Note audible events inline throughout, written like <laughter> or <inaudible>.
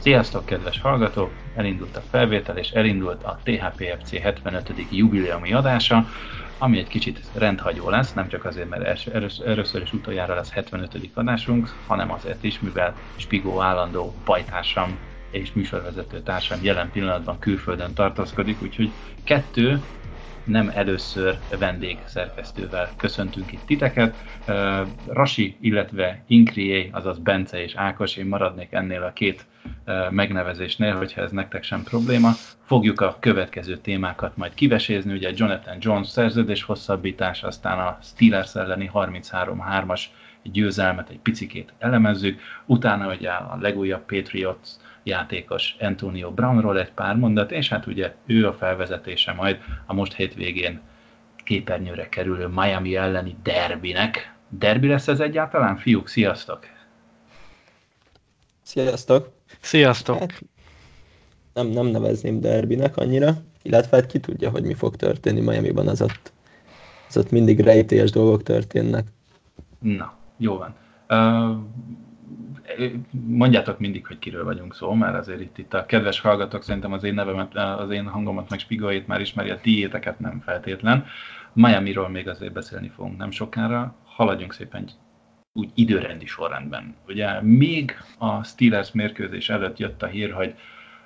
Sziasztok, kedves hallgatók! Elindult a felvétel, és elindult a THPFC 75. jubileumi adása, ami egy kicsit rendhagyó lesz, nem csak azért, mert először és utoljára lesz 75. adásunk, hanem azért is, mivel Spigó állandó bajtársam és műsorvezető társam jelen pillanatban külföldön tartózkodik, úgyhogy kettő nem először vendég szerkesztővel köszöntünk itt titeket. Rasi, illetve Inkrié, azaz Bence és Ákos, én maradnék ennél a két megnevezésnél, hogyha ez nektek sem probléma. Fogjuk a következő témákat majd kivesézni, ugye Jonathan Jones szerződés hosszabbítás, aztán a Steelers elleni 33-3-as győzelmet egy picikét elemezzük, utána ugye a legújabb Patriots játékos Antonio Brownról egy pár mondat, és hát ugye ő a felvezetése majd a most hétvégén képernyőre kerülő Miami elleni derbinek. Derbi lesz ez egyáltalán? Fiúk, sziasztok! Sziasztok! Sziasztok! Hát, nem, nem nevezném derbinek annyira, illetve hát ki tudja, hogy mi fog történni Miami-ban, az ott, az ott mindig rejtélyes dolgok történnek. Na, jó van. Uh, mondjátok mindig, hogy kiről vagyunk szó, mert azért itt, itt a kedves hallgatók szerintem az én nevemet, az én hangomat, meg Spigóit már ismeri, a tiéteket nem feltétlen. Miami-ról még azért beszélni fogunk nem sokára. Haladjunk szépen úgy időrendi sorrendben. Ugye még a Steelers mérkőzés előtt jött a hír, hogy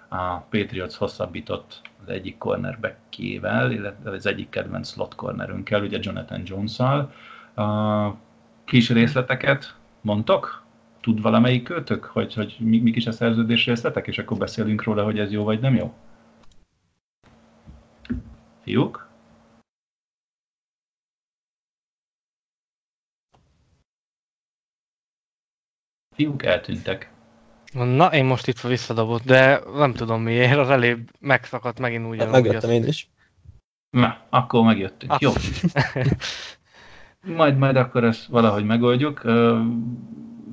a Patriots hosszabbított az egyik cornerbackével, illetve az egyik kedvenc slot cornerünkkel, ugye Jonathan Jones-szal. A kis részleteket mondtok? Tud valamelyik kötök, hogy, hogy mi, mik is a szerződés részletek, és akkor beszélünk róla, hogy ez jó vagy nem jó? Fiúk? Fiúk eltűntek. Na, én most itt visszadobott, de nem tudom miért, az elébb megszakadt megint úgy. Hát megjöttem én is. Na, akkor megjöttünk. Ah. Jó. <laughs> majd, majd akkor ezt valahogy megoldjuk.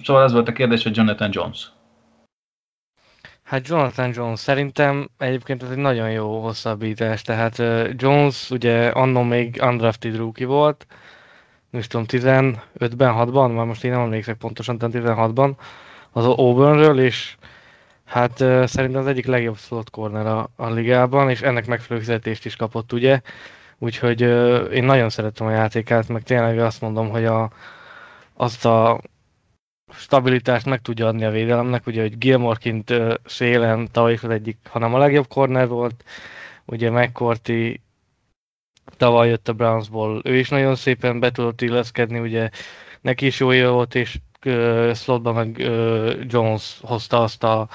Szóval az volt a kérdés, hogy Jonathan Jones. Hát Jonathan Jones szerintem egyébként ez egy nagyon jó hosszabbítás, tehát Jones ugye annó még undrafted rookie volt, nem tudom, 15-ben, 6-ban, már most én nem emlékszek pontosan, de 16-ban, az Auburnről, és hát szerintem az egyik legjobb slot corner a, a ligában, és ennek megfelelő fizetést is kapott, ugye, úgyhogy én nagyon szeretem a játékát, meg tényleg azt mondom, hogy a, azt a stabilitást meg tudja adni a védelemnek, ugye, hogy Gilmore kint szélen tavaly az egyik, hanem a legjobb corner volt, ugye McCourty tavaly jött a Brownsból, ő is nagyon szépen be tudott illeszkedni, ugye neki is jó éve volt, és uh, slotban meg uh, Jones hozta azt a,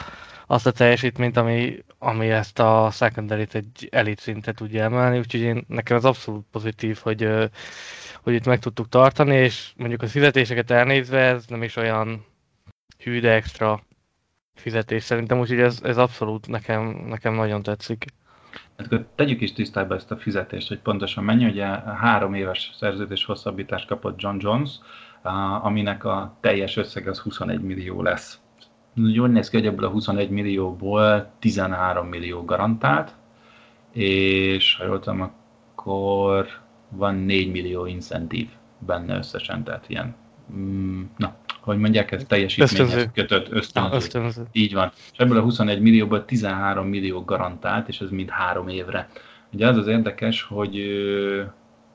azt a teljesítményt, ami, ami ezt a secondary egy elit szintet tudja emelni, úgyhogy én, nekem az abszolút pozitív, hogy uh, hogy itt meg tudtuk tartani, és mondjuk a fizetéseket elnézve ez nem is olyan hű, de extra fizetés szerintem, úgyhogy ez, ez abszolút nekem, nekem nagyon tetszik. Hát akkor tegyük is tisztába ezt a fizetést, hogy pontosan mennyi, ugye három éves szerződés hosszabbítást kapott John Jones, aminek a teljes összeg az 21 millió lesz. Jól néz ki, hogy ebből a 21 millióból 13 millió garantált, és ha jól tudom, akkor van 4 millió incentív benne összesen, tehát ilyen, mm, na, hogy mondják, ez teljesítményhez ösztönző. kötött ösztönző. Na, ösztönző. Így van. És ebből a 21 millióból 13 millió garantált, és ez mind három évre. Ugye az az érdekes, hogy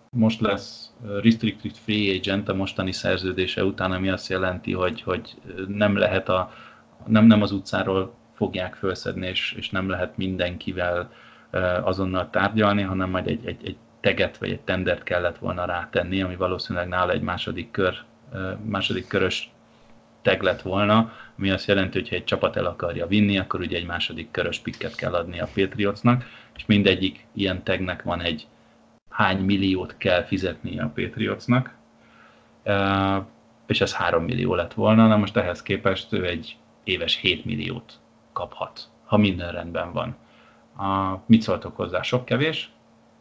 most lesz restricted free agent a mostani szerződése után, ami azt jelenti, hogy, hogy nem lehet a, nem, nem az utcáról fogják felszedni, és, és nem lehet mindenkivel azonnal tárgyalni, hanem majd egy, egy, egy teget vagy egy tendert kellett volna rátenni, ami valószínűleg nála egy második kör, második körös teg lett volna, ami azt jelenti, hogy ha egy csapat el akarja vinni, akkor ugye egy második körös pikket kell adni a Patriotsnak, és mindegyik ilyen tegnek van egy hány milliót kell fizetni a Patriotsnak. és ez 3 millió lett volna, na most ehhez képest ő egy éves 7 milliót kaphat, ha minden rendben van. A, mit szóltok hozzá? Sok kevés?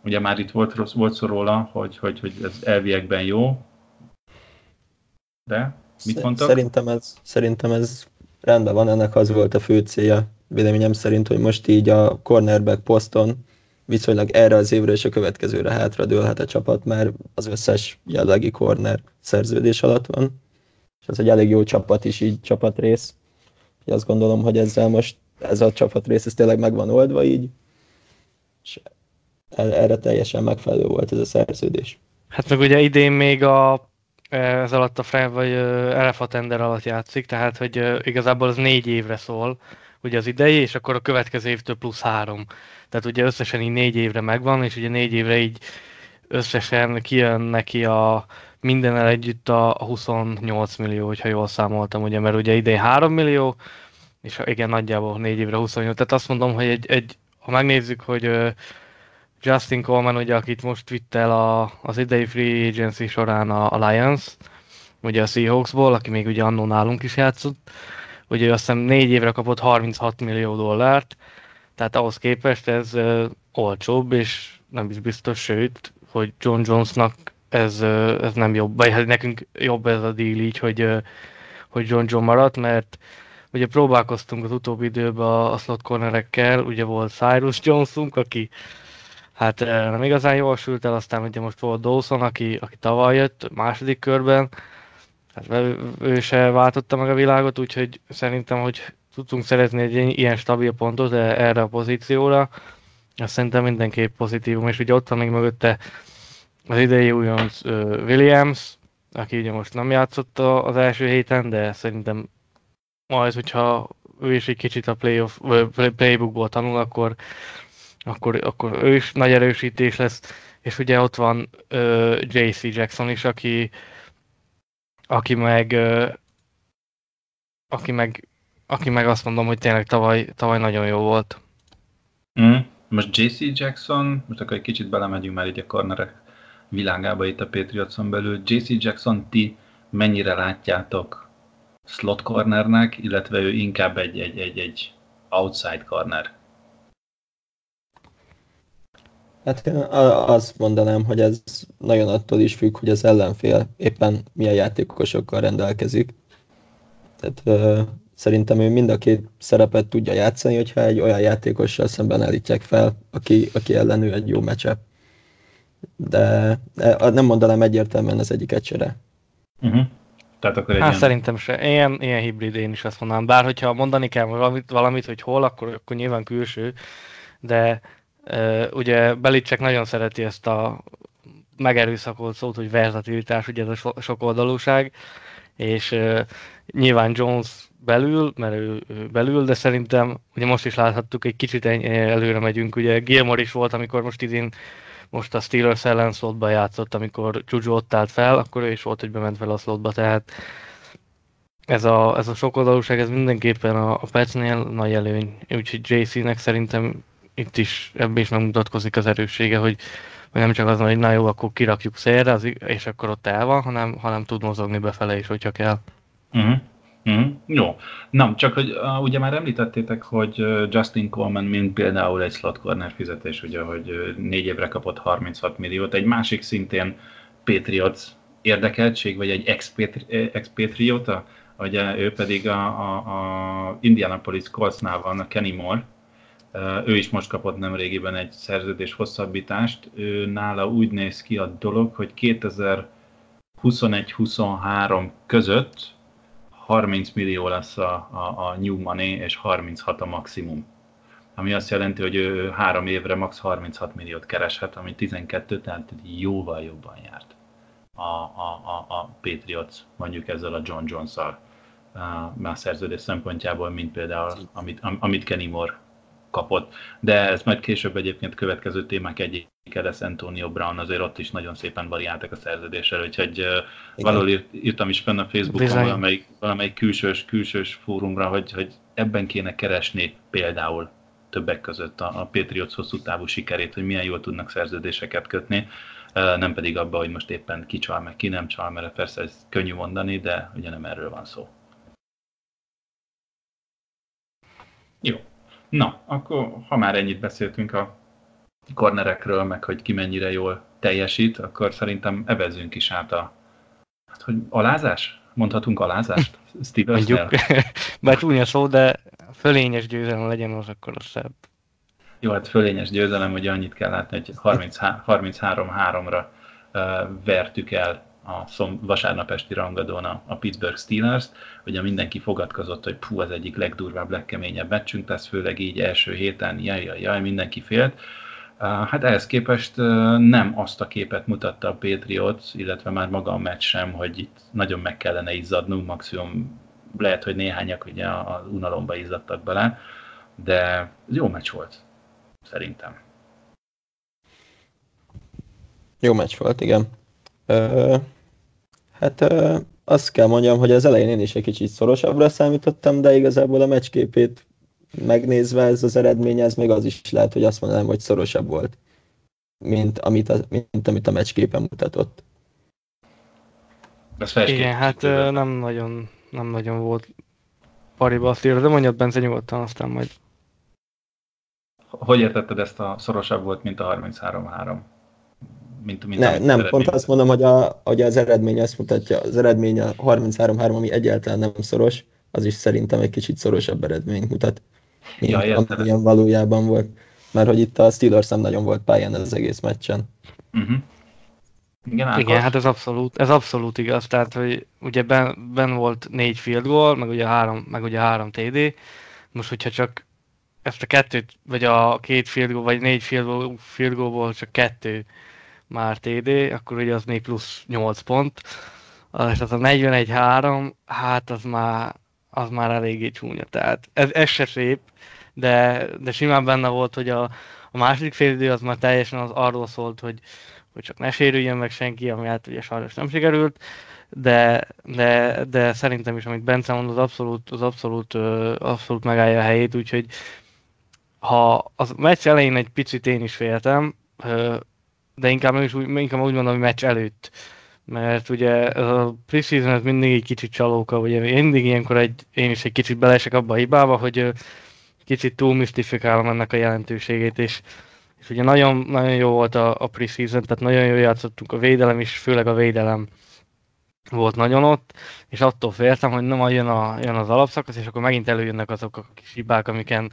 Ugye már itt volt, volt szó róla, hogy, hogy, hogy ez elviekben jó, de mit mondtak? Szerintem ez, szerintem ez rendben van, ennek az volt a fő célja, véleményem szerint, hogy most így a cornerback poszton viszonylag erre az évre és a következőre hátradőlhet a csapat, mert az összes jellegi corner szerződés alatt van, és ez egy elég jó csapat is, így csapatrész. Úgyhogy azt gondolom, hogy ezzel most ez a csapatrész ez tényleg meg van oldva így, és erre teljesen megfelelő volt ez a szerződés. Hát meg ugye idén még a ez alatt a fel, vagy Elefatender alatt játszik, tehát hogy igazából az négy évre szól, ugye az idei, és akkor a következő évtől plusz három. Tehát ugye összesen így négy évre megvan, és ugye négy évre így összesen kijön neki a mindennel együtt a 28 millió, hogyha jól számoltam, ugye, mert ugye idén 3 millió, és igen, nagyjából négy évre 28. Tehát azt mondom, hogy egy, egy ha megnézzük, hogy Justin Coleman, ugye, akit most vitt el a, az idei free agency során a, a Lions, ugye a Seahawksból, aki még ugye annó nálunk is játszott, ugye azt hiszem négy évre kapott 36 millió dollárt, tehát ahhoz képest ez uh, olcsóbb, és nem is biztos, sőt, hogy John Jonesnak ez, uh, ez nem jobb, vagy hát nekünk jobb ez a deal így, hogy, uh, hogy John John maradt, mert ugye próbálkoztunk az utóbbi időben a, a slot cornerekkel, ugye volt Cyrus Jonesunk, aki hát nem igazán jól sült el, aztán ugye most volt Dawson, aki, aki tavaly jött második körben, hát ő se váltotta meg a világot, úgyhogy szerintem, hogy tudtunk szerezni egy ilyen stabil pontot erre a pozícióra, azt szerintem mindenképp pozitívum, és ugye ott van még mögötte az idei újonc Williams, aki ugye most nem játszott az első héten, de szerintem majd, hogyha ő is egy kicsit a playoff, playbookból tanul, akkor akkor, akkor ő is nagy erősítés lesz, és ugye ott van uh, JC Jackson is, aki, aki meg uh, aki meg aki meg azt mondom, hogy tényleg tavaly, tavaly nagyon jó volt. Mm. Most JC Jackson, most akkor egy kicsit belemegyünk már így a cornerek világába itt a Patriotson belül. JC Jackson, ti mennyire látjátok slot cornernek, illetve ő inkább egy, egy, egy, egy outside corner? Hát én azt mondanám, hogy ez nagyon attól is függ, hogy az ellenfél éppen milyen játékosokkal rendelkezik. Tehát ö, szerintem ő mind a két szerepet tudja játszani, hogyha egy olyan játékossal szemben állítják fel, aki, aki ellen ő egy jó meccsep. De nem mondanám egyértelműen az egyik egyszerre. Uh-huh. Tehát akkor hát ilyen... szerintem se. Ilyen, ilyen hibrid én is azt mondanám. Bár hogyha mondani kell valamit, valamit hogy hol, akkor, akkor nyilván külső, de Ugye Belicek nagyon szereti ezt a megerőszakolt szót, hogy versatilitás, ugye ez a sokoldalúság, és nyilván Jones belül, mert ő, belül, de szerintem ugye most is láthattuk, egy kicsit előre megyünk, ugye Gilmore is volt, amikor most idén most a Steelers ellen slotba játszott, amikor Juju ott állt fel, akkor ő is volt, hogy bement fel a slotba, tehát ez a, ez a sokoldalúság, ez mindenképpen a, a Petsnél nagy előny, úgyhogy JC-nek szerintem itt is ebben is megmutatkozik az erőssége, hogy, hogy nem csak az, hogy na jó, akkor kirakjuk szélre, az, és akkor ott el van, hanem, hanem tud mozogni befele is, hogyha kell. Uh-huh. Uh-huh. Jó. Nem, csak hogy uh, ugye már említettétek, hogy Justin Coleman, mint például egy slot corner fizetés, ugye, hogy négy évre kapott 36 milliót, egy másik szintén Patriots érdekeltség, vagy egy expatriota, ugye ő pedig a, a, a Indianapolis Coltsnál van, a Kenny Moore, ő is most kapott nem régiben egy szerződés hosszabbítást. Ő nála úgy néz ki a dolog, hogy 2021-23 között 30 millió lesz a, a, a new money, és 36 a maximum. Ami azt jelenti, hogy ő három évre max 36 milliót kereshet, ami 12, tehát jóval jobban járt a, a, a, a Patriots, mondjuk ezzel a John Jones-szal a szerződés szempontjából, mint például amit, amit Kenny Moore kapott, de ez majd később egyébként következő témák egyik lesz Antonio Brown, azért ott is nagyon szépen variáltak a szerződéssel, úgyhogy Igen. valahol írt, írtam is fenn a Facebookon valamelyik, valamelyik külsős, külsős fórumra, hogy, hogy ebben kéne keresni például többek között a, a Patriots hosszú távú sikerét, hogy milyen jól tudnak szerződéseket kötni. nem pedig abba, hogy most éppen ki csal, meg ki nem csal, mert persze ez könnyű mondani, de ugye nem erről van szó. Jó. Na, akkor ha már ennyit beszéltünk a kornerekről, meg hogy ki mennyire jól teljesít, akkor szerintem evezünk is át a hát, hogy alázás? Mondhatunk alázást? <laughs> Steve Mondjuk, bár <laughs> csúnya szó, de fölényes győzelem legyen az akkor a szebb. Jó, hát fölényes győzelem, hogy annyit kell látni, hogy 33-3-ra uh, vertük el a szom, vasárnap esti rangadón a, a Pittsburgh Steelers-t. Ugye mindenki fogadkozott, hogy puh, az egyik legdurvább, legkeményebb meccsünk lesz, főleg így első héten, jaj, jaj, jaj, mindenki félt. Hát ehhez képest nem azt a képet mutatta a Patriots, illetve már maga a meccs sem, hogy itt nagyon meg kellene izzadnunk, maximum lehet, hogy néhányak ugye az unalomba izzadtak bele, de jó meccs volt, szerintem. Jó meccs volt, igen. Ö, hát ö, azt kell mondjam, hogy az elején én is egy kicsit szorosabbra számítottam, de igazából a meccsképét megnézve ez az eredmény, ez még az is lehet, hogy azt mondanám, hogy szorosabb volt, mint amit a, mint amit a meccsképen mutatott. Igen, hát nem nagyon, nem nagyon volt pariba azt írva, de mondjad Bence nyugodtan, aztán majd. Hogy értetted ezt a szorosabb volt, mint a 33-3? Mint, mint ne, nem, pont azt mondom, hogy, a, hogy az eredmény azt mutatja, az eredmény a 33-3, ami egyáltalán nem szoros, az is szerintem egy kicsit szorosabb eredményt mutat mint ja, amilyen valójában volt. Mert hogy itt a Steelers nem nagyon volt pályán az egész meccsen. Uh-huh. Igen, Igen, hát ez abszolút, ez abszolút igaz. Tehát, hogy ugye ben, ben volt négy field goal, meg ugye három, meg ugye három TD. Most, hogyha csak ezt a kettőt, vagy a két field goal, vagy négy field, goal, field goalból csak kettő már TD, akkor ugye az még plusz 8 pont. És az a 41-3, hát az már, az már eléggé csúnya. Tehát ez, ez se szép, de, de simán benne volt, hogy a, a második félidő az már teljesen az arról szólt, hogy, hogy csak ne sérüljön meg senki, ami hát ugye sajnos nem sikerült, de, de, de szerintem is, amit Bence mond, az abszolút, az abszolút, abszolút megállja a helyét, úgyhogy ha az meccs elején egy picit én is féltem, de inkább, is úgy, inkább úgy mondom, hogy meccs előtt. Mert ugye a preseason ez mindig egy kicsit csalóka, ugye mindig ilyenkor egy, én is egy kicsit beleesek abba a hibába, hogy kicsit túl misztifikálom ennek a jelentőségét, és, és ugye nagyon, nagyon jó volt a, a preseason, tehát nagyon jól játszottunk a védelem is, főleg a védelem volt nagyon ott, és attól féltem, hogy nem jön, a, jön az alapszakasz, és akkor megint előjönnek azok a kis hibák, amiken,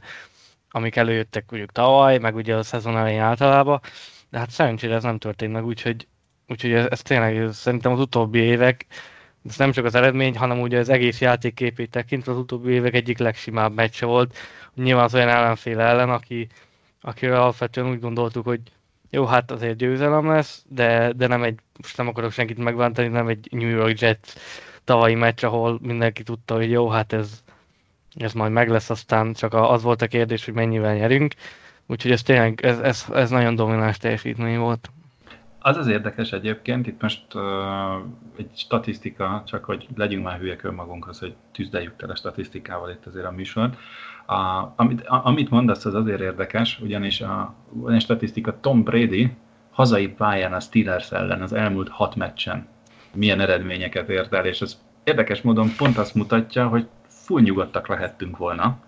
amik előjöttek mondjuk tavaly, meg ugye a szezon elején általában, de hát szerencsére ez nem történt meg, úgyhogy Úgyhogy ez, ez tényleg ez szerintem az utóbbi évek, ez nem csak az eredmény, hanem ugye az egész játékképét tekintve az utóbbi évek egyik legsimább meccse volt. Nyilván az olyan ellenfél ellen, aki, akivel alapvetően úgy gondoltuk, hogy jó, hát azért győzelem lesz, de, de nem egy, most nem akarok senkit megbántani, nem egy New York Jets tavalyi meccs, ahol mindenki tudta, hogy jó, hát ez, ez majd meg lesz, aztán csak az volt a kérdés, hogy mennyivel nyerünk. Úgyhogy ez tényleg, ez, ez, ez nagyon domináns teljesítmény volt. Az az érdekes egyébként, itt most uh, egy statisztika, csak hogy legyünk már hülyek önmagunkhoz, hogy tűzdeljük tele statisztikával itt azért a műsort. A, amit, a, amit mondasz, az azért érdekes, ugyanis a, a statisztika Tom Brady hazai pályán a Steelers ellen az elmúlt hat meccsen milyen eredményeket ért el, és ez érdekes módon pont azt mutatja, hogy full nyugodtak lehettünk volna,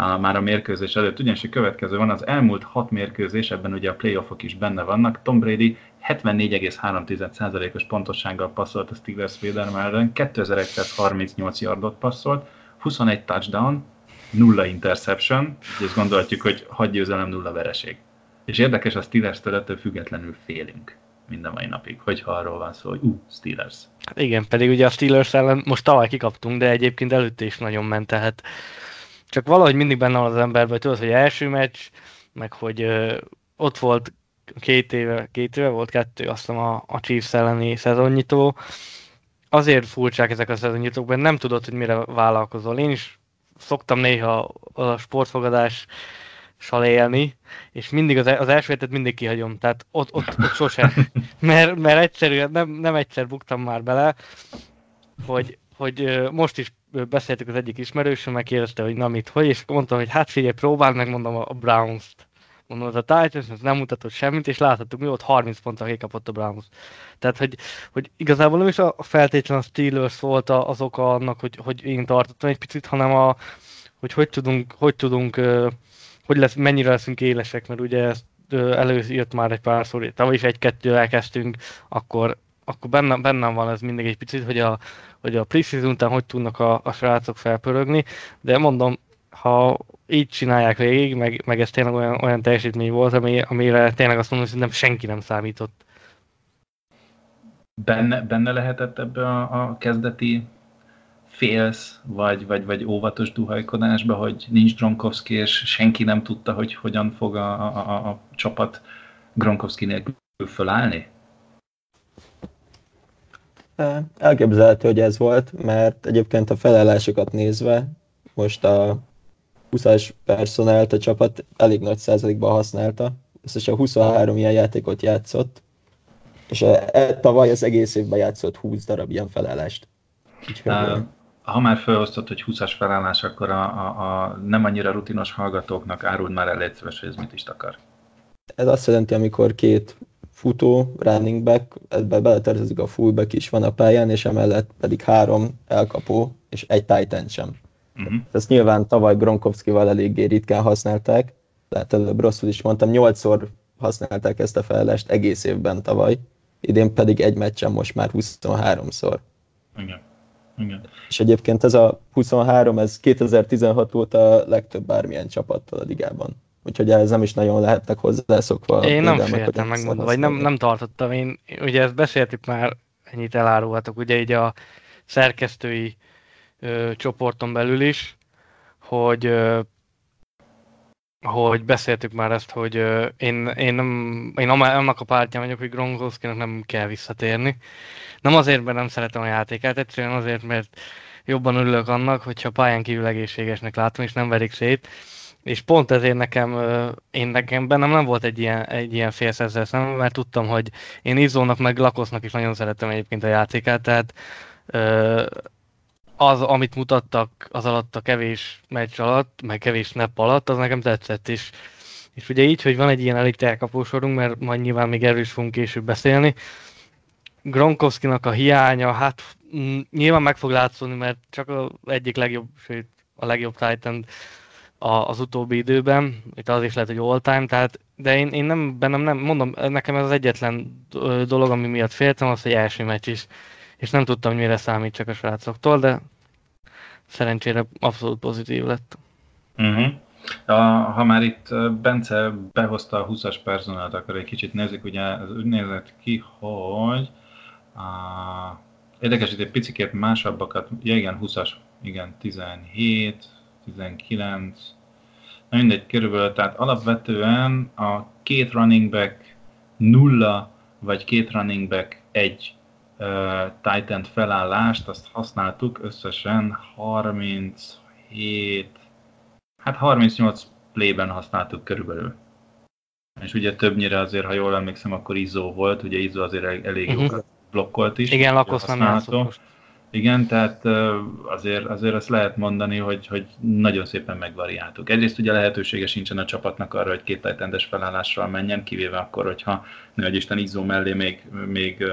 a, már a mérkőzés előtt, ugyanis a következő van, az elmúlt hat mérkőzés, ebben ugye a playoffok is benne vannak, Tom Brady 74,3%-os pontossággal passzolt a Steelers védelme ellen, 2138 yardot passzolt, 21 touchdown, nulla interception, és gondolhatjuk, hogy hagy győzelem, nulla vereség. És érdekes, a Steelers-től ettől függetlenül félünk minden mai napig, hogyha arról van szó, hogy ú, uh, Steelers. Igen, pedig ugye a Steelers ellen most tavaly kikaptunk, de egyébként előtte is nagyon ment, tehát csak valahogy mindig benne van az emberben, hogy tudod, hogy első meccs, meg hogy ö, ott volt két éve, két éve volt kettő, azt hiszem a, a Chiefs elleni szezonnyitó. Azért furcsák ezek a szezonnyitók, mert nem tudod, hogy mire vállalkozol. Én is szoktam néha a sportfogadás élni, és mindig az, az első hetet mindig kihagyom, tehát ott, ott, ott sose. <laughs> Mert, mert egyszerűen nem, nem egyszer buktam már bele, hogy, hogy most is beszéltük az egyik ismerősöm, megkérdezte, hogy na mit, hogy, és mondtam, hogy hát figyelj, próbáld meg, mondom a Browns-t mondom, az a Titans, ez nem mutatott semmit, és láthattuk, mi volt 30 pontra kapott a Browns. Tehát, hogy, hogy igazából nem is a feltétlen a Steelers volt az oka annak, hogy, hogy én tartottam egy picit, hanem a, hogy hogy tudunk, hogy tudunk, hogy lesz, mennyire leszünk élesek, mert ugye ezt előjött már egy pár szor, tavaly is egy-kettő elkezdtünk, akkor, akkor bennem, bennem van ez mindig egy picit, hogy a, hogy a preseason után hogy tudnak a, a srácok felpörögni, de mondom, ha így csinálják végig, meg, meg ez tényleg olyan, olyan teljesítmény volt, ami, amire tényleg azt mondom, hogy szerintem senki nem számított. Benne, benne lehetett ebbe a, a kezdeti félsz, vagy, vagy, vagy óvatos duhajkodásba, hogy nincs Gronkowski, és senki nem tudta, hogy hogyan fog a, a, a csapat Gronkowski nélkül fölállni? Elképzelhető, hogy ez volt, mert egyébként a felállásokat nézve most a 20-as personált a csapat elég nagy százalékban használta, összesen 23 ilyen játékot játszott, és a, e, tavaly az egész évben játszott 20 darab ilyen felállást. Úgyhogy, uh, ha már felosztott, hogy 20-as felállás, akkor a, a, a nem annyira rutinos hallgatóknak áruld már el egyszerűen, hogy ez mit is akar. Ez azt jelenti, amikor két futó, running back, ebbe beletartozik a fullback is van a pályán, és emellett pedig három elkapó, és egy tight sem. Uh-huh. Ezt nyilván tavaly Gronkowski-val eléggé ritkán használták, tehát előbb rosszul is mondtam, nyolcszor használták ezt a felállást egész évben tavaly, idén pedig egy meccsen most már 23-szor. Igen. Igen. És egyébként ez a 23, ez 2016 óta a legtöbb bármilyen csapattal a ligában. Úgyhogy ez nem is nagyon lehetnek hozzászokva. Én nem féltem megmondani, vagy nem, nem tartottam. Én, ugye ezt beszéltük már, ennyit elárulhatok, ugye így a szerkesztői ö, csoporton belül is, hogy ö, hogy beszéltük már ezt, hogy ö, én, én, nem, én annak a pártján vagyok, hogy Gronkowskinak nem kell visszatérni. Nem azért, mert nem szeretem a játékát, egyszerűen azért, mert jobban örülök annak, hogyha pályán kívül egészségesnek látom, és nem verik szét. És pont ezért nekem, én nekem bennem nem volt egy ilyen, egy ilyen félsz ezzel szemben, mert tudtam, hogy én Izzónak meg Lakosznak is nagyon szeretem egyébként a játékát, tehát az, amit mutattak az alatt a kevés meccs alatt, meg kevés snap alatt, az nekem tetszett, és, és ugye így, hogy van egy ilyen elit elkapósorunk, mert majd nyilván még erről is fogunk később beszélni, Gronkowskinak a hiánya, hát mm, nyilván meg fog látszani, mert csak az egyik legjobb, sőt a legjobb Titan az utóbbi időben, itt az is lehet, hogy all time, tehát, de én, én nem, bennem nem, mondom, nekem ez az egyetlen dolog, ami miatt féltem, az, hogy első meccs is, és nem tudtam, hogy mire számít csak a srácoktól, de szerencsére abszolút pozitív lett. Uh-huh. A, ha már itt Bence behozta a 20-as personált, akkor egy kicsit nézzük, ugye ez úgy nézett ki, hogy a, érdekes, hogy egy picit másabbakat, ja igen, 20-as, igen, 17, 19, na mindegy, körülbelül, tehát alapvetően a két running back nulla, vagy két running back egy uh, titan felállást, azt használtuk összesen 37, hát 38 playben használtuk körülbelül. És ugye többnyire azért, ha jól emlékszem, akkor Izó volt, ugye Izó azért elég uh-huh. jó blokkolt is. Igen, Lakosz nem játszott most. Igen, tehát azért, azért azt lehet mondani, hogy, hogy nagyon szépen megvariáltuk. Egyrészt ugye lehetősége sincsen a csapatnak arra, hogy két tajtendes felállással menjen, kivéve akkor, hogyha ne Isten Izzó mellé még, még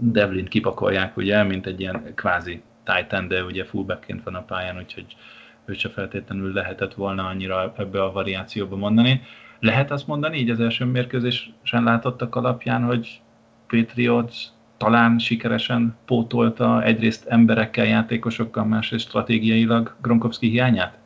Devlin kipakolják, ugye, mint egy ilyen kvázi Titan, de ugye fullbackként van a pályán, úgyhogy ő se feltétlenül lehetett volna annyira ebbe a variációba mondani. Lehet azt mondani, így az első mérkőzésen látottak alapján, hogy Patriots talán sikeresen pótolta egyrészt emberekkel, játékosokkal, másrészt stratégiailag Gronkowski hiányát?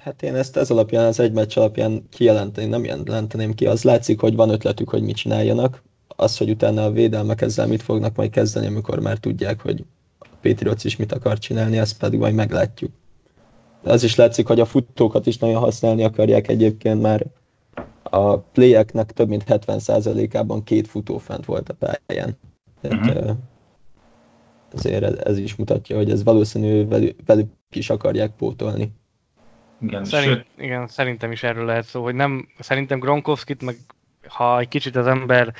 Hát én ezt ez alapján, az egy meccs alapján kijelenteni, nem jelenteném ki. Az látszik, hogy van ötletük, hogy mit csináljanak. Az, hogy utána a védelmek ezzel mit fognak majd kezdeni, amikor már tudják, hogy a is mit akar csinálni, ezt pedig majd meglátjuk. Az is látszik, hogy a futókat is nagyon használni akarják egyébként már a playeknek több mint 70%-ában két futó fent volt a pályán. Tehát, uh-huh. ezért ez, ez is mutatja, hogy ez valószínű velük, velük is akarják pótolni. Igen, Szerint, igen, szerintem is erről lehet szó, hogy nem, szerintem Gronkowskit, meg ha egy kicsit az ember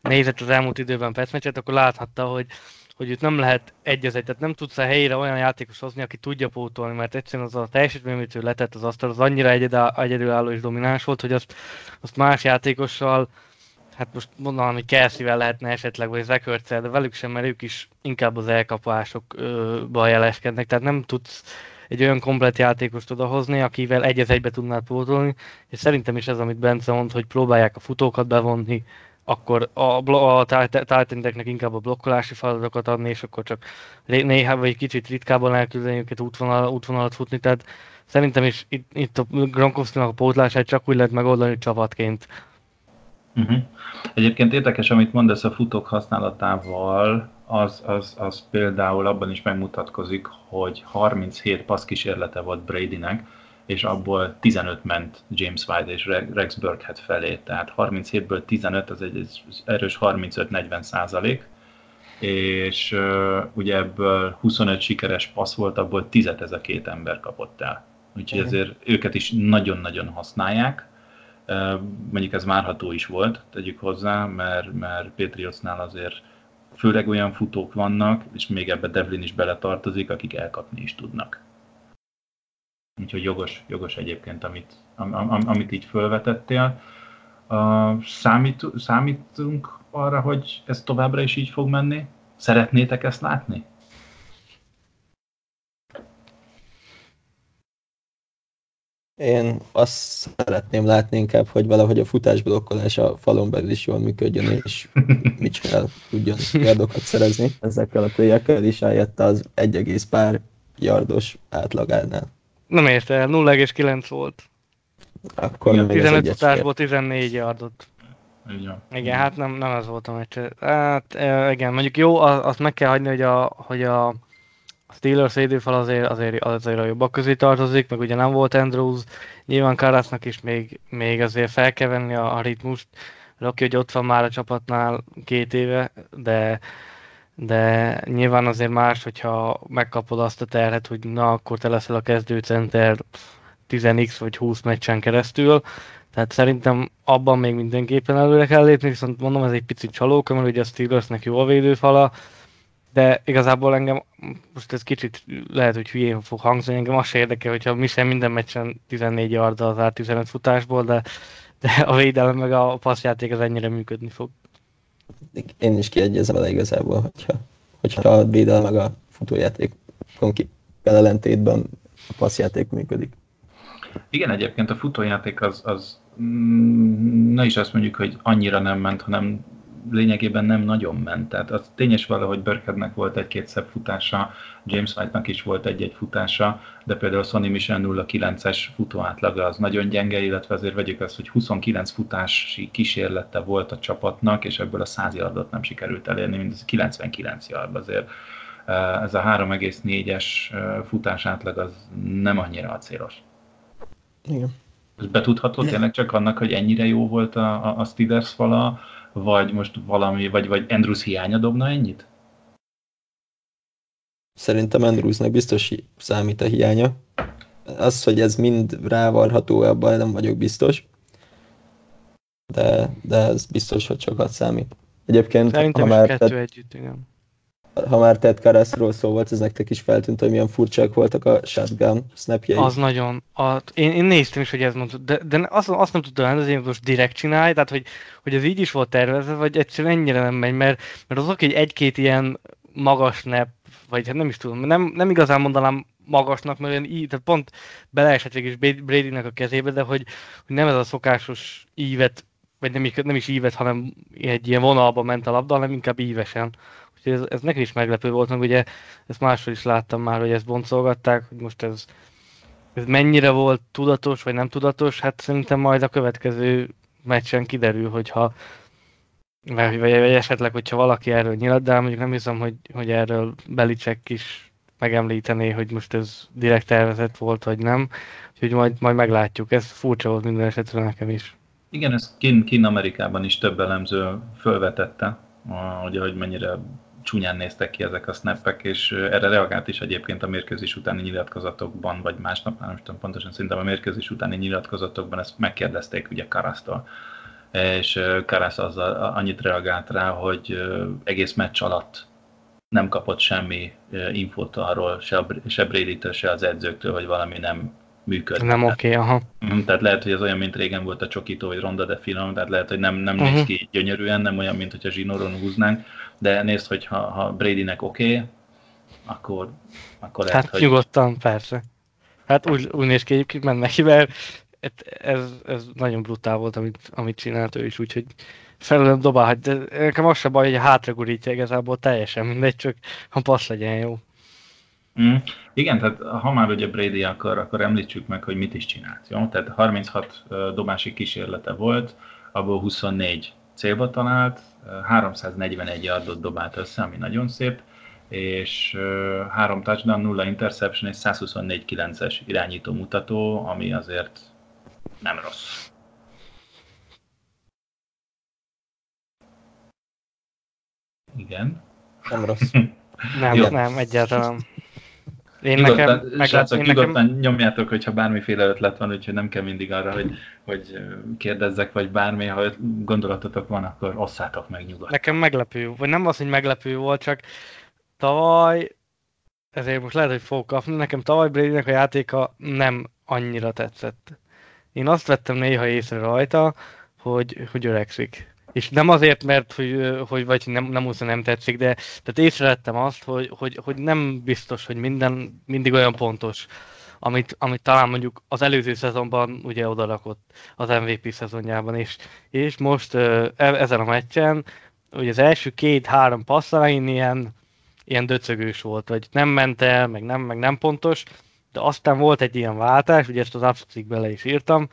nézett az elmúlt időben percmeccset, akkor láthatta, hogy hogy itt nem lehet egyezett, tehát nem tudsz a helyére olyan játékos hozni, aki tudja pótolni, mert egyszerűen az a teljesítmény, amit ő letett az asztal, az annyira egyedülálló és domináns volt, hogy azt, azt más játékossal, hát most mondanám, hogy Kelsey-vel lehetne esetleg, vagy Zekörccel, de velük sem, mert ők is inkább az elkapásokba jeleskednek, tehát nem tudsz egy olyan komplet játékost odahozni, akivel egy egybe tudnál pótolni, és szerintem is ez, amit Bence mond, hogy próbálják a futókat bevonni, akkor a, a titan inkább a blokkolási feladatokat adni, és akkor csak néha vagy kicsit ritkábban elküldeni őket útvonal, útvonalat futni, tehát szerintem is itt, itt a Gronkowski-nak a pótlását csak úgy lehet megoldani csapatként. Uh-huh. Egyébként érdekes, amit mondasz a futók használatával, az, az, az például abban is megmutatkozik, hogy 37 passz kísérlete volt Bradynek, és abból 15 ment James White és Rex Burkhead felé, tehát 37-ből 15, az egy erős 35-40 százalék, és uh, ugye ebből 25 sikeres passz volt, abból 10 ez a két ember kapott el. Úgyhogy ezért őket is nagyon-nagyon használják. Uh, mondjuk ez várható is volt, tegyük hozzá, mert, mert Patriotsnál azért főleg olyan futók vannak, és még ebbe Devlin is beletartozik, akik elkapni is tudnak. Úgyhogy jogos, jogos egyébként, amit, am, am, amit így felvetettél. Uh, számít, számítunk arra, hogy ez továbbra is így fog menni? Szeretnétek ezt látni? Én azt szeretném látni inkább, hogy valahogy a futásblokkolás a falon belül is jól működjön, és <laughs> mit csinál, tudjon yardokat szerezni. Ezekkel a tölyekkel is eljött az 1, pár yardos átlagánál. Nem érte el, 0,9 volt. Akkor Igen, 15 futásból 14 yardot. Igen. Igen, hát nem, nem ez volt a meccs. Hát igen, mondjuk jó, azt meg kell hagyni, hogy a, hogy a Steelers védőfal azért, azért, azért a jobbak közé tartozik, meg ugye nem volt Andrews, nyilván Karasznak is még, még azért fel kell venni a, a ritmust, Rocky, hogy ott van már a csapatnál két éve, de de nyilván azért más, hogyha megkapod azt a terhet, hogy na, akkor te leszel a kezdőcenter 10x vagy 20 meccsen keresztül, tehát szerintem abban még mindenképpen előre kell lépni, viszont mondom, ez egy picit csalók, mert ugye a Steelersnek jó a védőfala, de igazából engem, most ez kicsit lehet, hogy hülyén fog hangzani, engem azt érdekel, hogyha mi sem minden meccsen 14 yard az át 15 futásból, de, de a védelem meg a passzjáték az ennyire működni fog én is kiegyezem vele igazából, hogyha, hogyha a védel meg a futójáték ellentétben a passzjáték működik. Igen, egyébként a futójáték az, az mm, ne is azt mondjuk, hogy annyira nem ment, hanem lényegében nem nagyon ment. Tehát az tényes valahogy Burkheadnek volt egy-két szebb futása, James White-nak is volt egy-egy futása, de például Sonny Michel 0-9-es futóátlaga az nagyon gyenge, illetve azért vegyük azt, hogy 29 futási kísérlete volt a csapatnak, és ebből a 100 yardot nem sikerült elérni, mint az 99 yard azért. Eh, ez a 3,4-es eh, futás átlag az nem annyira acélos. Igen. Ez betudható tényleg csak annak, hogy ennyire jó volt a, a, a Steelers fala, vagy most valami, vagy, vagy Andrews hiánya dobna ennyit? Szerintem Andrewsnek biztos számít a hiánya. Az, hogy ez mind rávarható, abban nem vagyok biztos. De, de ez biztos, hogy sokat számít. Egyébként, Szerintem ha már, kettő együtt, igen ha már Ted Karaszról szó volt, ez nektek is feltűnt, hogy milyen furcsák voltak a shotgun snapjei. Az nagyon. A, én, én, néztem is, hogy ez mondta, de, de azt, azt nem tudtam, hogy ez most direkt csinálj, tehát hogy, hogy ez így is volt tervezve, vagy egyszerűen ennyire nem megy, mert, mert azok egy egy-két ilyen magas snap, vagy hát nem is tudom, nem, nem igazán mondanám magasnak, mert olyan így, tehát pont beleesett is Bradynek a kezébe, de hogy, hogy nem ez a szokásos ívet, vagy nem is, nem is ívet, hanem egy ilyen vonalba ment a labda, hanem inkább ívesen. Úgyhogy ez, ez nekem is meglepő volt, meg ugye ezt máshol is láttam már, hogy ezt boncolgatták, hogy most ez, ez mennyire volt tudatos, vagy nem tudatos, hát szerintem majd a következő meccsen kiderül, hogyha vagy, vagy esetleg, hogyha valaki erről nyilat, de mondjuk nem hiszem, hogy, hogy erről Belicek is megemlítené, hogy most ez direkt tervezett volt, vagy nem. Úgyhogy majd, majd meglátjuk. Ez furcsa volt minden esetre nekem is. Igen, ezt kín, kín Amerikában is több elemző fölvetette, hogy, hogy mennyire csúnyán néztek ki ezek a snappek, és erre reagált is egyébként a mérkőzés utáni nyilatkozatokban, vagy másnap, nem tudom pontosan, szerintem a mérkőzés utáni nyilatkozatokban ezt megkérdezték ugye Karasztól. És Karasz azzal annyit reagált rá, hogy egész meccs alatt nem kapott semmi infót arról, se, a, se Brady-től, se az edzőktől, hogy valami nem működik. Nem oké, okay, aha. Mhm, tehát lehet, hogy ez olyan, mint régen volt a csokító, vagy ronda de finom, tehát lehet, hogy nem, nem uh-huh. néz ki gyönyörűen, nem olyan, mint hogyha zsinóron húznánk, de nézd, hogy ha, ha Bradynek oké, okay, akkor, akkor lehet, hát hogy... nyugodtan, persze. Hát úgy, úgy néz ki egyébként ment neki, mert ez, ez nagyon brutál volt, amit, amit csinált ő is, úgyhogy felülem dobálhat, de nekem az se baj, hogy hátra gurítja igazából teljesen mindegy, csak ha passz legyen jó. Mm. Igen, tehát ha már ugye Brady akar, akkor említsük meg, hogy mit is csinált. Jó? Tehát 36 dobási kísérlete volt, abból 24 célba talált, 341 yardot dobált össze, ami nagyon szép, és három touchdown, nulla interception és 124-9-es irányító mutató, ami azért nem rossz. Igen. Nem rossz. <laughs> nem, Jó. nem, egyáltalán. Én nyugodtan, nekem, meg, srácok, én nyugodtan nekem... nyomjátok, hogyha bármiféle ötlet van, úgyhogy nem kell mindig arra, hogy, hogy kérdezzek, vagy bármi, ha gondolatotok van, akkor osszátok meg nyugodtan. Nekem meglepő, vagy nem az, hogy meglepő volt, csak tavaly, ezért most lehet, hogy fogok kapni, nekem tavaly brady a játéka nem annyira tetszett. Én azt vettem néha észre rajta, hogy, hogy öregszik. És nem azért, mert hogy, hogy vagy nem, nem úgy nem tetszik, de tehát észrevettem azt, hogy, hogy, hogy nem biztos, hogy minden mindig olyan pontos, amit, amit talán mondjuk az előző szezonban ugye odarakott az MVP szezonjában, és, és most e, ezen a meccsen ugye az első két-három passzalain ilyen, ilyen döcögős volt, hogy nem ment el, meg nem, meg nem pontos, de aztán volt egy ilyen váltás, ugye ezt az abszolút bele is írtam,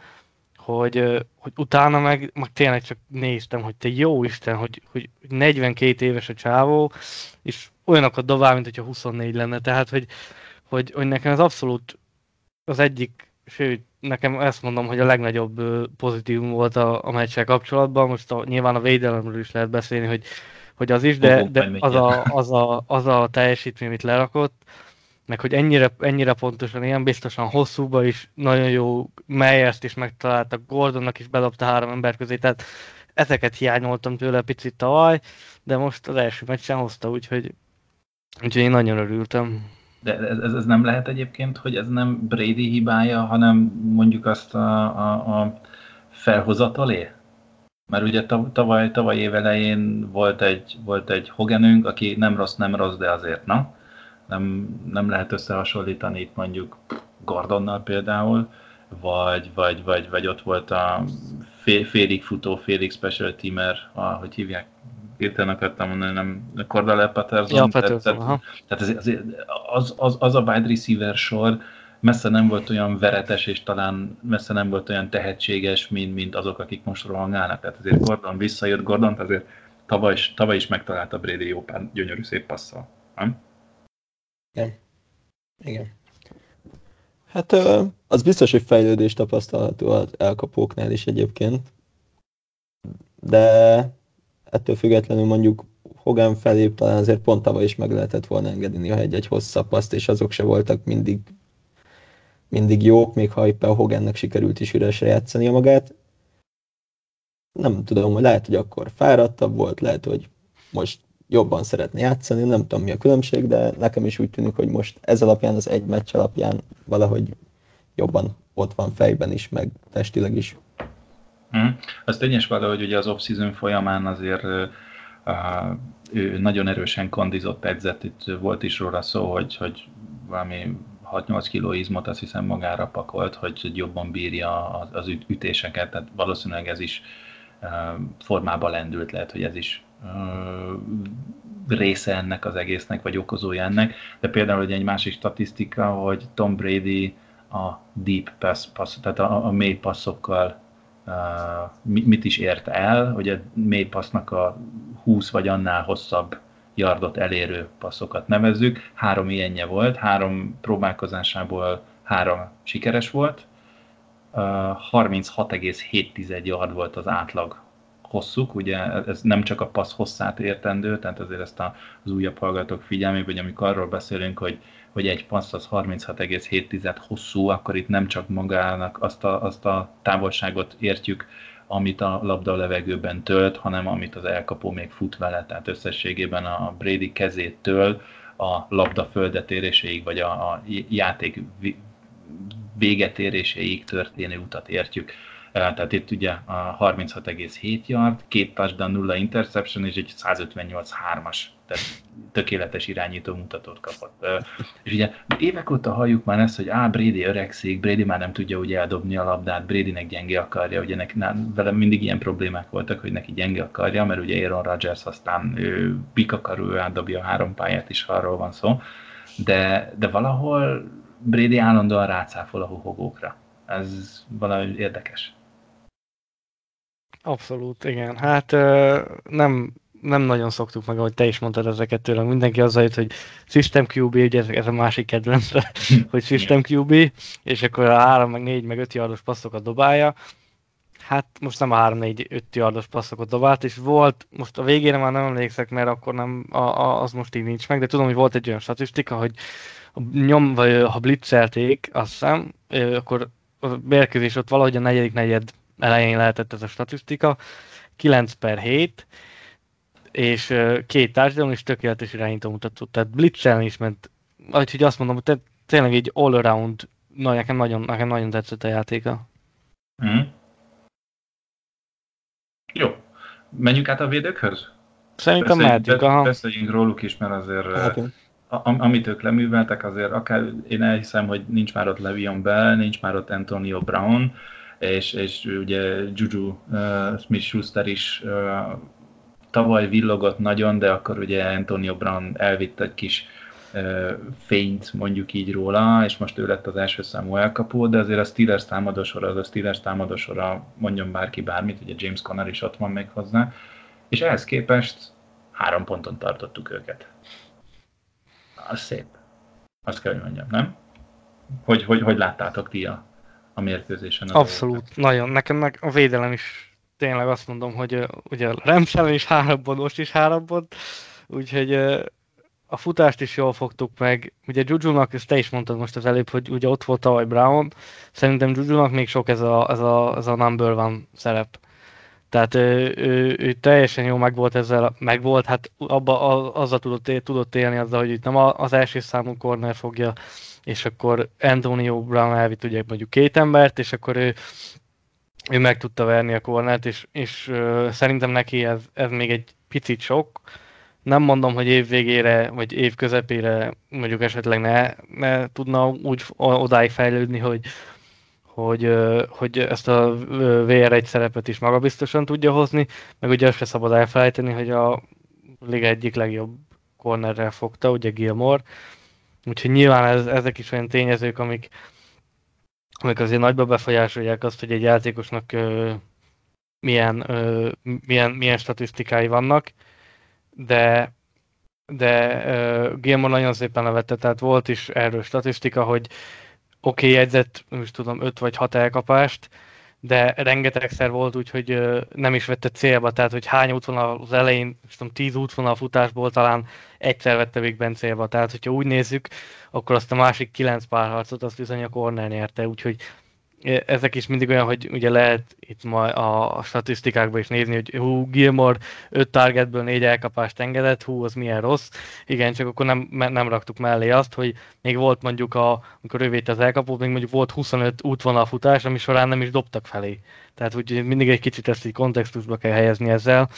hogy, hogy utána meg, meg tényleg csak néztem, hogy te jó Isten, hogy, hogy 42 éves a csávó, és olyanokat dobál, mint hogyha 24 lenne, tehát hogy, hogy, hogy nekem ez abszolút az egyik, sőt, nekem ezt mondom, hogy a legnagyobb pozitívum volt a, a meccsel kapcsolatban, most a, nyilván a védelemről is lehet beszélni, hogy, hogy az is, de, de az, a, az, a, az a teljesítmény, amit lerakott, meg hogy ennyire, ennyire pontosan, ilyen biztosan hosszúba is nagyon jó Meyers-t is megtaláltak, Gordonnak is bedobta három ember közé, tehát ezeket hiányoltam tőle picit tavaly, de most az első meccsen hozta, úgyhogy, úgyhogy én nagyon örültem. De ez, ez, nem lehet egyébként, hogy ez nem Brady hibája, hanem mondjuk azt a, a, a felhozatalé? Mert ugye tavaly, tavaly évelején volt egy, volt egy Hoganünk, aki nem rossz, nem rossz, de azért, na? Nem, nem lehet összehasonlítani itt mondjuk Gordonnal például, vagy, vagy, vagy, vagy ott volt a fél, félig futó, félig special teamer, a, hogy hívják, hirtelen akartam mondani, nem Cordell Patterson. Ja, tehát, tehát, tehát az, az, az, az, a wide receiver sor messze nem volt olyan veretes, és talán messze nem volt olyan tehetséges, mint, mint azok, akik most rohangálnak. Tehát azért Gordon visszajött, Gordon azért tavaly tavaly is megtalálta Brady jó pár gyönyörű szép passzal. Nem? Igen. Igen. Hát az biztos, hogy fejlődés tapasztalható az elkapóknál is egyébként. De ettől függetlenül mondjuk Hogan felé talán azért pont tavaly is meg lehetett volna engedni a egy hosszabb paszt, és azok se voltak mindig, mindig jók, még ha éppen Hogannek sikerült is üresre játszani magát. Nem tudom, hogy lehet, hogy akkor fáradtabb volt, lehet, hogy most jobban szeretne játszani, nem tudom mi a különbség, de nekem is úgy tűnik, hogy most ez alapján, az egy meccs alapján valahogy jobban ott van fejben is, meg testileg is. Mm. Az tényes valahogy ugye az off-season folyamán azért uh, ő nagyon erősen kondizott edzett, itt volt is róla szó, hogy, hogy valami 6-8 kiló izmot azt hiszem magára pakolt, hogy jobban bírja az, az ütéseket, tehát valószínűleg ez is uh, formába lendült, lehet, hogy ez is része ennek az egésznek, vagy okozója ennek, de például hogy egy másik statisztika, hogy Tom Brady a deep pass, pass tehát a, a mély passzokkal uh, mit is ért el, hogy a mély passznak a 20 vagy annál hosszabb yardot elérő passzokat nevezzük. Három ilyenje volt, három próbálkozásából három sikeres volt, uh, 36,7 yard volt az átlag hosszuk, ugye ez nem csak a passz hosszát értendő, tehát azért ezt az újabb hallgatók figyelmébe, hogy amikor arról beszélünk, hogy, hogy egy passz az 36,7 hosszú, akkor itt nem csak magának azt a, azt a távolságot értjük, amit a labda a levegőben tölt, hanem amit az elkapó még fut vele, tehát összességében a Brady kezétől a labda földetéréséig, vagy a, a játék végetéréséig történő utat értjük. Tehát itt ugye a 36,7 yard, két touchdown, nulla interception és egy 158 3-as, tehát tökéletes irányító mutatót kapott. És ugye évek óta halljuk már ezt, hogy á, Brady öregszik, Brady már nem tudja úgy eldobni a labdát, Bradynek gyenge akarja, ugye neki, velem mindig ilyen problémák voltak, hogy neki gyenge akarja, mert ugye Aaron Rodgers aztán ő pik akar, ő átdobja a három pályát is, arról van szó, de, de valahol Brady állandóan rácáfol a huhogókra. Ez valami érdekes. Abszolút, igen. Hát nem, nem nagyon szoktuk meg, ahogy te is mondtad ezeket tőlem. Mindenki azzal jött, hogy System QB, ugye ez, ez a másik kedvenc, <laughs> hogy System QB, és akkor a 3, meg 4, meg 5 yardos passzokat dobálja. Hát most nem a 3-4-5 yardos passzokat dobált, és volt, most a végére már nem emlékszek, mert akkor nem, a, a, az most így nincs meg, de tudom, hogy volt egy olyan statisztika, hogy nyom, vagy ha blitzelték, azt hiszem, akkor a mérkőzés ott valahogy a negyedik negyed elején lehetett ez a statisztika, 9 per 7, és két társadalom is tökéletes irányító mutatott, tehát blitzelni is ment, úgyhogy azt mondom, hogy tényleg egy all-around, na, nekem nagyon, nekem nagyon tetszett a játéka. Mm. Jó. Menjünk át a védőkhöz? Szerintem mehetünk, aha. Beszéljünk róluk is, mert azért okay. a, amit ők leműveltek, azért akár én elhiszem, hogy nincs már ott Levion Bell, nincs már ott Antonio Brown, és, és ugye Juju uh, Smith-Schuster is uh, tavaly villogott nagyon, de akkor ugye Antonio Brown elvitt egy kis uh, fényt mondjuk így róla, és most ő lett az első számú elkapó, de azért a Steelers támadósora, az a Steelers támadósora mondjon bárki bármit, ugye James Conner is ott van még hozzá, és ehhez képest három ponton tartottuk őket. Az szép. Azt kell, hogy mondjam, nem? Hogy, hogy, hogy láttátok ti a a mérkőzésen. Abszolút, nagyon. Nekem meg a védelem is tényleg azt mondom, hogy ugye a Remselen is három most is három pont, úgyhogy a futást is jól fogtuk meg. Ugye Jujunak, ezt te is mondtad most az előbb, hogy ugye ott volt tavaly Brown, szerintem Jujunak még sok ez a, ez a, ez a number van szerep. Tehát ő, ő, ő, teljesen jó meg volt ezzel, meg volt, hát abba, azzal tudott, tudott élni azzal, hogy itt nem az első számú corner fogja és akkor Antonio Brown elvitt ugye mondjuk két embert, és akkor ő, ő meg tudta verni a kornát, és, és uh, szerintem neki ez, ez még egy picit sok. Nem mondom, hogy év végére, vagy év közepére mondjuk esetleg ne, ne tudna úgy odáig fejlődni, hogy, hogy, hogy ezt a VR1 szerepet is magabiztosan tudja hozni, meg ugye azt se szabad elfelejteni, hogy a liga egyik legjobb cornerrel fogta, ugye Gilmore, Úgyhogy nyilván ez, ezek is olyan tényezők, amik, amik azért nagyba befolyásolják azt, hogy egy játékosnak ö, milyen, ö, milyen, milyen statisztikái vannak, de de uh, Gilmore nagyon szépen levette, tehát volt is erről statisztika, hogy oké, okay, jegyzett, nem is tudom, 5 vagy 6 elkapást, de rengetegszer volt úgy, hogy nem is vette célba, tehát hogy hány útvonal az elején, tudom, tíz útvonal futásból talán egyszer vette végben célba, tehát hogyha úgy nézzük, akkor azt a másik kilenc párharcot azt bizony a corner nyerte, úgyhogy ezek is mindig olyan, hogy ugye lehet itt ma a statisztikákban is nézni, hogy hú, Gilmore 5 targetből 4 elkapást engedett, hú, az milyen rossz. Igen, csak akkor nem, nem raktuk mellé azt, hogy még volt mondjuk, a, amikor ő az elkapót, még mondjuk volt 25 útvonalfutás, ami során nem is dobtak felé. Tehát úgy mindig egy kicsit ezt így kontextusba kell helyezni ezzel.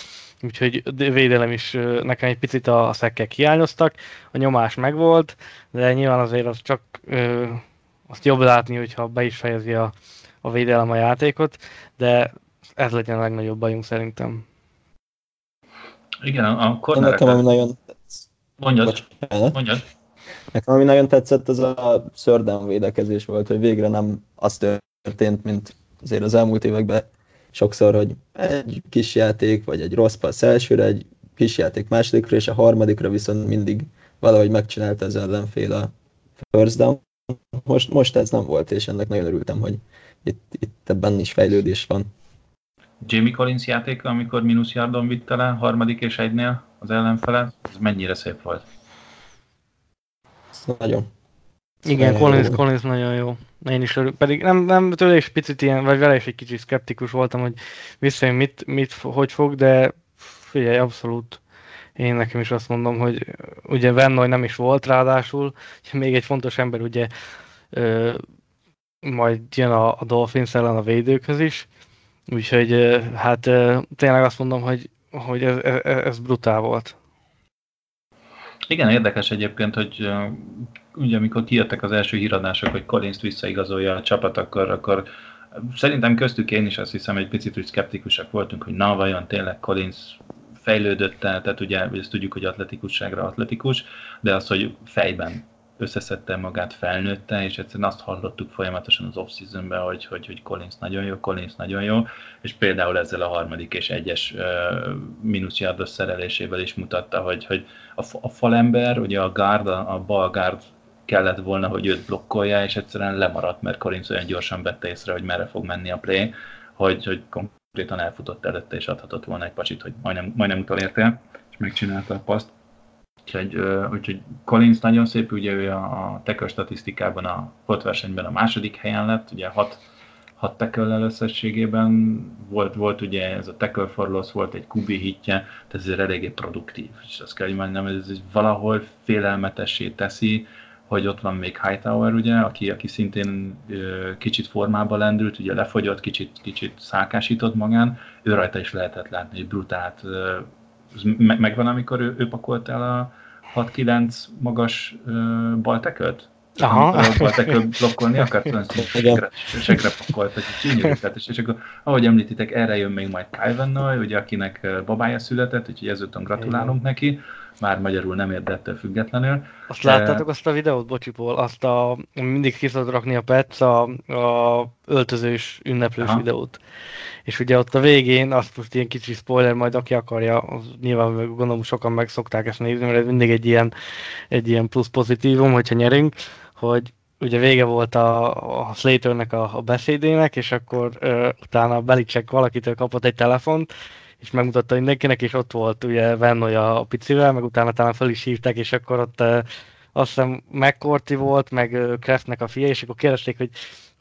Úgyhogy védelem is nekem egy picit a szekkek hiányoztak, a nyomás megvolt, de nyilván azért az csak azt jobb látni, hogyha be is fejezi a, a védelem a játékot, de ez legyen a legnagyobb bajunk szerintem. Igen, a kornereket... Nekem ami nagyon Mondjad, mondjad. Nekem ami nagyon tetszett, az a szörden védekezés volt, hogy végre nem az történt, mint azért az elmúlt években sokszor, hogy egy kis játék, vagy egy rossz passz elsőre, egy kis játék másodikra, és a harmadikra viszont mindig valahogy megcsinálta az ellenfél a first down most, most ez nem volt, és ennek nagyon örültem, hogy itt, itt ebben is fejlődés van. Jamie Collins játéka, amikor mínusz yardon vitte le, harmadik és egynél az ellenfele, ez mennyire szép volt? Nagyon. Igen, Collins, jó. Collins nagyon jó. Én is örül, pedig nem, nem tőle is picit ilyen, vagy vele is egy kicsit szkeptikus voltam, hogy visszajön mit, mit, hogy fog, de figyelj, abszolút én nekem is azt mondom, hogy ugye Vennoy nem is volt ráadásul, még egy fontos ember ugye ö, majd jön a, a Dolphins ellen a védőkhöz is, úgyhogy ö, hát ö, tényleg azt mondom, hogy, hogy ez, ez, ez brutál volt. Igen, érdekes egyébként, hogy ugye amikor kijöttek az első híradások, hogy Collins visszaigazolja a csapat, akkor, akkor szerintem köztük én is azt hiszem, egy picit úgy szkeptikusak voltunk, hogy na, vajon tényleg Collins fejlődött el, tehát ugye ezt tudjuk, hogy atletikusságra atletikus, de az, hogy fejben összeszedte magát, felnőtte, és egyszerűen azt hallottuk folyamatosan az off-seasonben, hogy, hogy, hogy Collins nagyon jó, Collins nagyon jó, és például ezzel a harmadik és egyes uh, szerelésével is mutatta, hogy, hogy a, a falember, ugye a guard, a, a bal guard kellett volna, hogy őt blokkolja, és egyszerűen lemaradt, mert Collins olyan gyorsan vette észre, hogy merre fog menni a play, hogy, hogy konkrétan elfutott előtte, és adhatott volna egy pacsit, hogy majdnem, majdnem utolérte, és megcsinálta a paszt. Úgyhogy, úgyhogy Collins nagyon szép, ugye ő a, a statisztikában a versenyben a második helyen lett, ugye hat, hat tackle összességében, volt, volt ugye ez a tackle for volt egy kubi hitje, tehát ez eléggé produktív, és azt kell, hogy mondjam, ez, ez valahol félelmetessé teszi, hogy ott van még Hightower, ugye, aki, aki szintén ö, kicsit formába lendült, ugye lefogyott, kicsit, kicsit szálkásított magán, ő rajta is lehetett látni, hogy brutált, ö, megvan, amikor ő, ő pakolt el a 6-9 magas ö, balteköt? Aha. Balteköl blokkolni akart, segre, segre pakolt, hogy csínyörű és, akkor, ahogy említitek, erre jön még majd Kai Vennoy, ugye, akinek babája született, úgyhogy ezúton gratulálunk neki már magyarul nem ért, ettől függetlenül. Azt láttátok azt a videót, bocsipól, azt a, mindig ki rakni a Petsz a, a öltözős ünneplős Aha. videót. És ugye ott a végén, azt most ilyen kicsi spoiler, majd aki akarja, az nyilván gondolom sokan meg szokták ezt nézni, mert ez mindig egy ilyen, egy ilyen plusz pozitívum, hogyha nyerünk, hogy ugye vége volt a, a Slaternek a, a beszédének, és akkor ö, utána Belicek valakitől kapott egy telefont, és megmutatta mindenkinek, és ott volt ugye Vennoy a picivel, meg utána talán fel is hívták, és akkor ott uh, azt hiszem McCourty volt, meg uh, Kraftnek a fia, és akkor kérdezték, hogy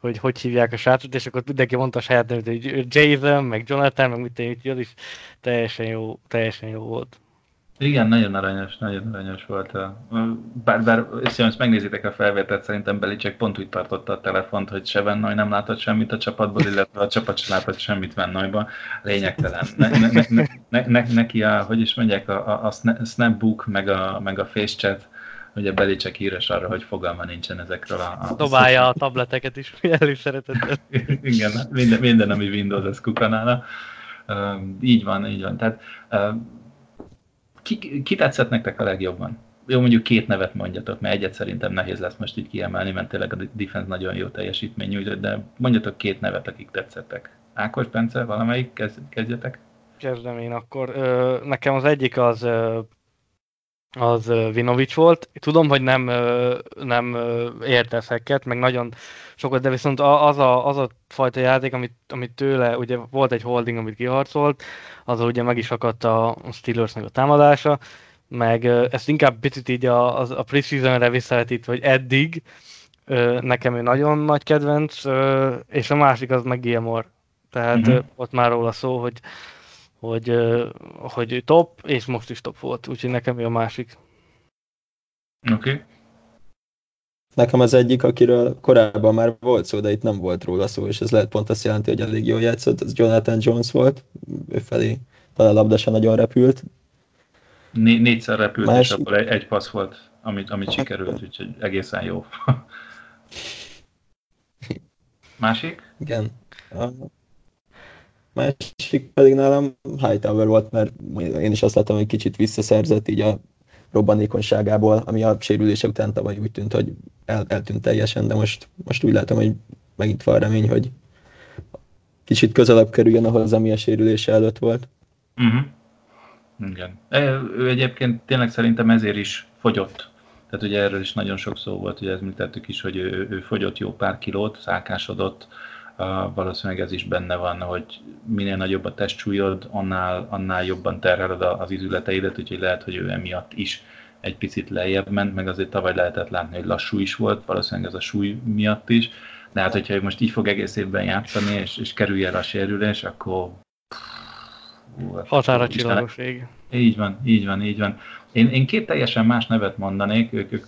hogy hogy hívják a srácot, és akkor mindenki mondta a saját nevet, hogy Jason, meg Jonathan, meg mit tenni, az is teljesen jó, teljesen jó volt. Igen, nagyon aranyos, nagyon aranyos volt. Bár, bár ezt megnézitek a felvételt, szerintem Belicek pont úgy tartotta a telefont, hogy se Vennoy nem látott semmit a csapatból, illetve a csapat sem látott semmit Vennoyban. Lényegtelen. Ne, ne, ne, ne, ne, neki a, hogy is mondják, a, a, a snapbook, meg a, meg a facechat, ugye Belicek híres arra, hogy fogalma nincsen ezekről a... a Dobálja a tableteket is, <laughs> előszeretettel. <laughs> Igen, minden, minden, ami Windows, ez kukanála. Uh, így van, így van. Tehát uh, ki, ki tetszett nektek a legjobban? Jó, mondjuk két nevet mondjatok, mert egyet szerintem nehéz lesz most így kiemelni, mert tényleg a defense nagyon jó teljesítmény nyújtott, de mondjatok két nevet, akik tetszettek. Ákos, Bence, valamelyik, kezd, kezdjetek? Kezdem én akkor. Nekem az egyik az az Vinovic volt. Tudom, hogy nem, nem érte szeket, meg nagyon sokat, de viszont az a, az a fajta játék, amit, amit tőle, ugye volt egy holding, amit kiharcolt, az ugye meg is akadt a Steelersnek a támadása, meg ezt inkább picit így a, a, a preseasonre visszavetítve, hogy eddig nekem ő nagyon nagy kedvenc, és a másik az meg Gilmore. Tehát uh-huh. ott már róla szó, hogy hogy, hogy top, és most is top volt, úgyhogy nekem ő a másik. Oké. Okay. Nekem az egyik, akiről korábban már volt szó, de itt nem volt róla szó, és ez lehet pont azt jelenti, hogy elég jól játszott, az Jonathan Jones volt, ő felé talán labda sem nagyon repült. Né- négyszer repült, Másik... és abból egy, egy passz volt, amit, amit sikerült, úgyhogy egészen jó. <laughs> Másik? Igen másik pedig nálam Hightower volt, mert én is azt láttam, hogy kicsit visszaszerzett így a robbanékonyságából, ami a sérülése után tavaly úgy tűnt, hogy el, eltűnt teljesen, de most, most úgy látom, hogy megint van remény, hogy kicsit közelebb kerüljön ahhoz, ami a sérülése előtt volt. Uh-huh. Igen. Ő egyébként tényleg szerintem ezért is fogyott. Tehát ugye erről is nagyon sok szó volt, ugye említettük is, hogy ő, ő fogyott jó pár kilót, szálkásodott, valószínűleg ez is benne van, hogy minél nagyobb a testsúlyod, annál, annál jobban terheled az izületeidet, úgyhogy lehet, hogy ő emiatt is egy picit lejjebb ment, meg azért tavaly lehetett látni, hogy lassú is volt, valószínűleg ez a súly miatt is, de hát hogyha most így fog egész évben játszani, és, és kerülj el a sérülés, akkor... Határa csillagos ég. Így van, így van, így van. Én, én két teljesen más nevet mondanék, ők, ők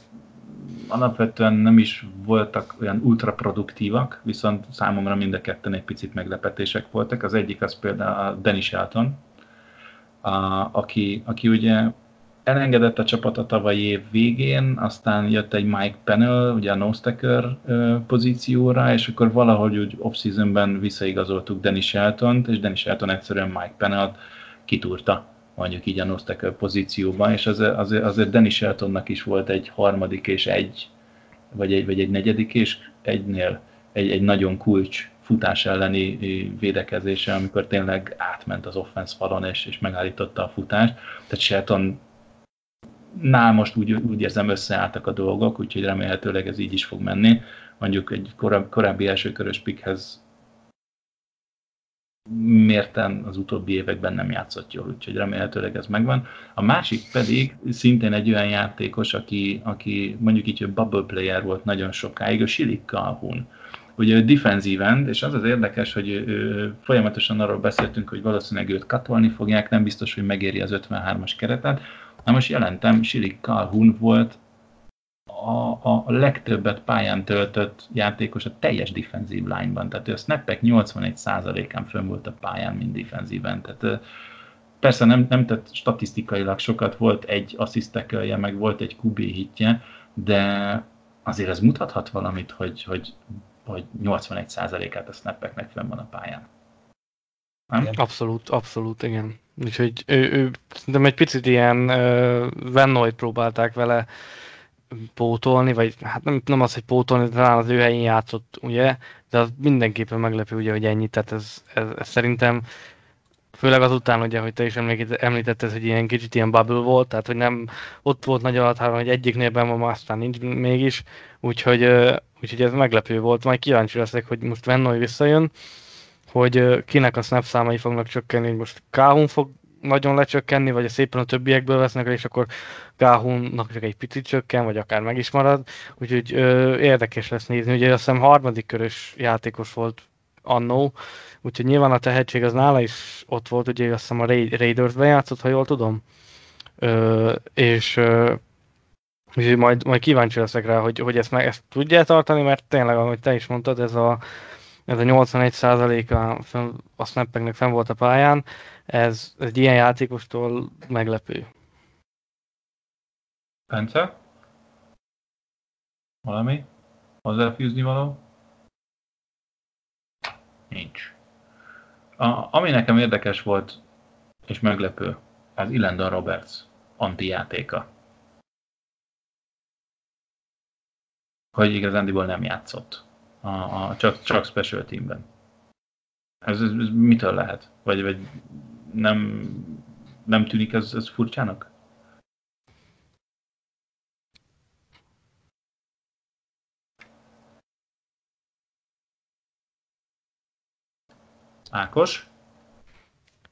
alapvetően nem is voltak olyan ultraproduktívak, viszont számomra mind a ketten egy picit meglepetések voltak. Az egyik az például a Dennis Shelton, a, aki, aki ugye elengedett a csapat a tavalyi év végén, aztán jött egy Mike Pennell, ugye a no pozícióra, és akkor valahogy úgy off-seasonben visszaigazoltuk Dennis Shelton-t, és Dennis Shelton egyszerűen Mike Pennell-t kitúrta mondjuk így a no pozícióban, és azért, azért, azért Dennis Sheltonnak is volt egy harmadik és egy, vagy egy, vagy egy negyedik és egynél egy, egy nagyon kulcs futás elleni védekezése, amikor tényleg átment az offense falon és, és megállította a futást. Tehát Shelton nál most úgy, úgy érzem összeálltak a dolgok, úgyhogy remélhetőleg ez így is fog menni. Mondjuk egy korábbi, korábbi elsőkörös pikhez mérten az utóbbi években nem játszott jól, úgyhogy remélhetőleg ez megvan. A másik pedig szintén egy olyan játékos, aki, aki mondjuk így, hogy bubble player volt nagyon sokáig, a Silik Calhoun. Ugye ő defensive end, és az az érdekes, hogy ő, folyamatosan arról beszéltünk, hogy valószínűleg őt katolni fogják, nem biztos, hogy megéri az 53-as keretet. Na most jelentem, Silik Calhoun volt a, a legtöbbet pályán töltött játékos a teljes defensív line-ban. Tehát ő a snappek 81%-án fönn volt a pályán, mint defensíven. Tehát persze nem, nem tett statisztikailag sokat, volt egy asszisztekölje, meg volt egy QB hitje, de azért ez mutathat valamit, hogy, hogy, hogy 81%-át a snappeknek fönn van a pályán. Nem? Abszolút, abszolút, igen. Úgyhogy ő, ő szerintem egy picit ilyen uh, Vennoit próbálták vele pótolni, vagy hát nem, nem az, hogy pótolni, talán az ő helyén játszott, ugye, de az mindenképpen meglepő, ugye, hogy ennyi, tehát ez, ez, ez szerintem főleg azután, ugye, hogy te is említetted, hogy ilyen kicsit ilyen bubble volt, tehát hogy nem ott volt nagy alatt, hogy egyiknél ben van, aztán nincs mégis, úgyhogy, úgyhogy ez meglepő volt, majd kíváncsi leszek, hogy most Vennoy visszajön, hogy kinek a snap számai fognak csökkenni, hogy most Káhun fog nagyon lecsökkenni, vagy a szépen a többiekből vesznek és akkor Gáhunnak csak egy picit csökken, vagy akár meg is marad. Úgyhogy ö, érdekes lesz nézni. Ugye azt hiszem harmadik körös játékos volt annó, úgyhogy nyilván a tehetség az nála is ott volt, ugye azt hiszem a Raiders-ben játszott, ha jól tudom. Ö, és ö, Úgyhogy majd, majd kíváncsi leszek rá, hogy, hogy ezt, meg, ezt tudja tartani, mert tényleg, ahogy te is mondtad, ez a, ez a 81 a, a snappeknek fenn volt a pályán, ez egy ilyen játékostól meglepő. Bence? Valami? Hozzáfűzni való? Nincs. A, ami nekem érdekes volt, és meglepő, az Illendon Roberts anti-játéka. Hogy igazándiból nem játszott. A, a, csak, csak special teamben. Ez, ez, ez mitől lehet? Vagy, vagy nem, nem tűnik ez, ez furcsának? Ákos?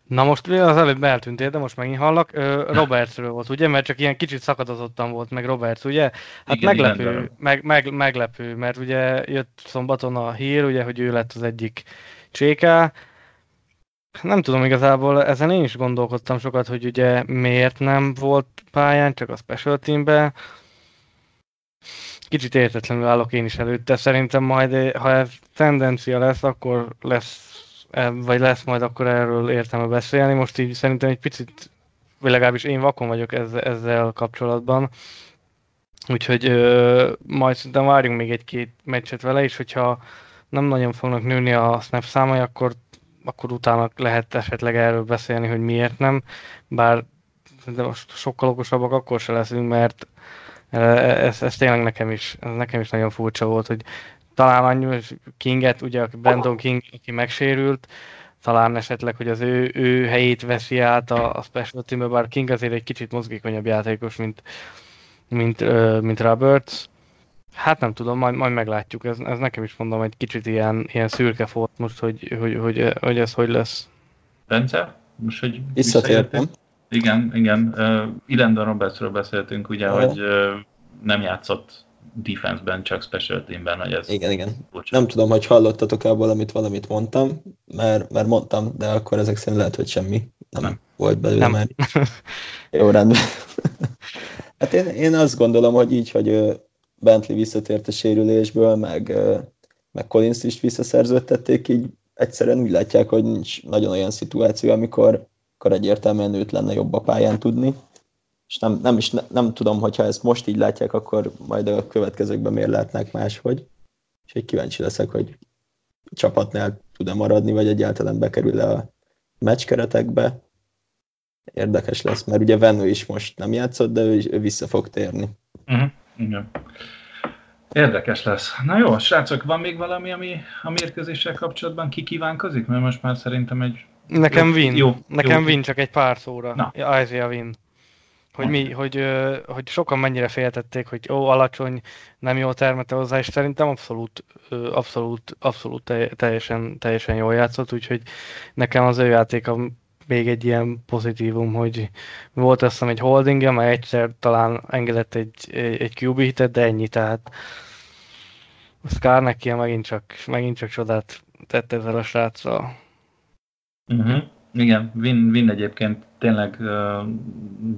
Na most az előbb eltűntél, de most megint hallak. Robertsről volt, ugye? Mert csak ilyen kicsit szakadozottan volt meg Roberts, ugye? Hát igen, meglepő, igen, meg, meg, meglepő, mert ugye jött szombaton a hír, ugye, hogy ő lett az egyik cséká, nem tudom igazából, ezen én is gondolkodtam sokat, hogy ugye miért nem volt pályán, csak a special teambe. Kicsit értetlenül állok én is előtte. Szerintem majd, ha ez tendencia lesz, akkor lesz, vagy lesz majd akkor erről értelme beszélni. Most így szerintem egy picit, vagy legalábbis én vakon vagyok ezzel, ezzel kapcsolatban. Úgyhogy ö, majd szerintem várjunk még egy-két meccset vele, és hogyha nem nagyon fognak nőni a snap számai, akkor akkor utána lehet esetleg erről beszélni, hogy miért nem, bár de most sokkal okosabbak akkor se leszünk, mert e, ez, ez tényleg nekem is, ez nekem is nagyon furcsa volt, hogy talán annyi Kinget, ugye Brandon King, aki megsérült, talán esetleg, hogy az ő, ő helyét veszi át a, a special team bár King azért egy kicsit mozgékonyabb játékos, mint, mint, mint Roberts. Hát nem tudom, majd, majd meglátjuk. Ez, ez nekem is mondom, egy kicsit ilyen, ilyen szürke volt most, hogy, hogy, hogy, hogy ez hogy lesz. Bence? Most, hogy visszatértem. Igen, igen. Uh, Ilendon Robertsről beszéltünk, ugye, uh, hogy uh, nem játszott defense-ben, csak special teamben, hogy ez... Igen, igen. Bocsánat. Nem tudom, hogy hallottatok el valamit, valamit mondtam, mert, mert mondtam, de akkor ezek szerint lehet, hogy semmi nem, nem. volt belőle, nem. mert... <laughs> Jó, rendben. <laughs> hát én, én azt gondolom, hogy így, hogy Bentley visszatért a sérülésből, meg, meg Collins is visszaszerződtették, így egyszerűen úgy látják, hogy nincs nagyon olyan szituáció, amikor, amikor egyértelműen őt lenne jobb a pályán tudni. És nem, nem, is, ne, nem tudom, hogyha ezt most így látják, akkor majd a következőkben miért látnák máshogy. És egy kíváncsi leszek, hogy a csapatnál tud-e maradni, vagy egyáltalán bekerül-e a meccskeretekbe. Érdekes lesz, mert ugye Venő is most nem játszott, de ő, ő vissza fog térni. Uh-huh. Igen. Érdekes lesz. Na jó, srácok, van még valami, ami a mérkőzéssel kapcsolatban kikívánkozik? Mert most már szerintem egy... Nekem jó, Win. Jó, Nekem jó. Win csak egy pár szóra. Na. Isaiah Win. Hogy, mi, hogy, hogy sokan mennyire féltették, hogy ó, alacsony, nem jó termete hozzá, és szerintem abszolút, abszolút, abszolút teljesen, teljesen jól játszott, úgyhogy nekem az ő játéka még egy ilyen pozitívum, hogy volt azt hiszem egy holding mert egyszer talán engedett egy, egy, egy QB hitet, de ennyi, tehát Scar neki megint csak, megint csak csodát tett ezzel a sráccal. Uh-huh. Igen, Vin, Vin egyébként tényleg uh,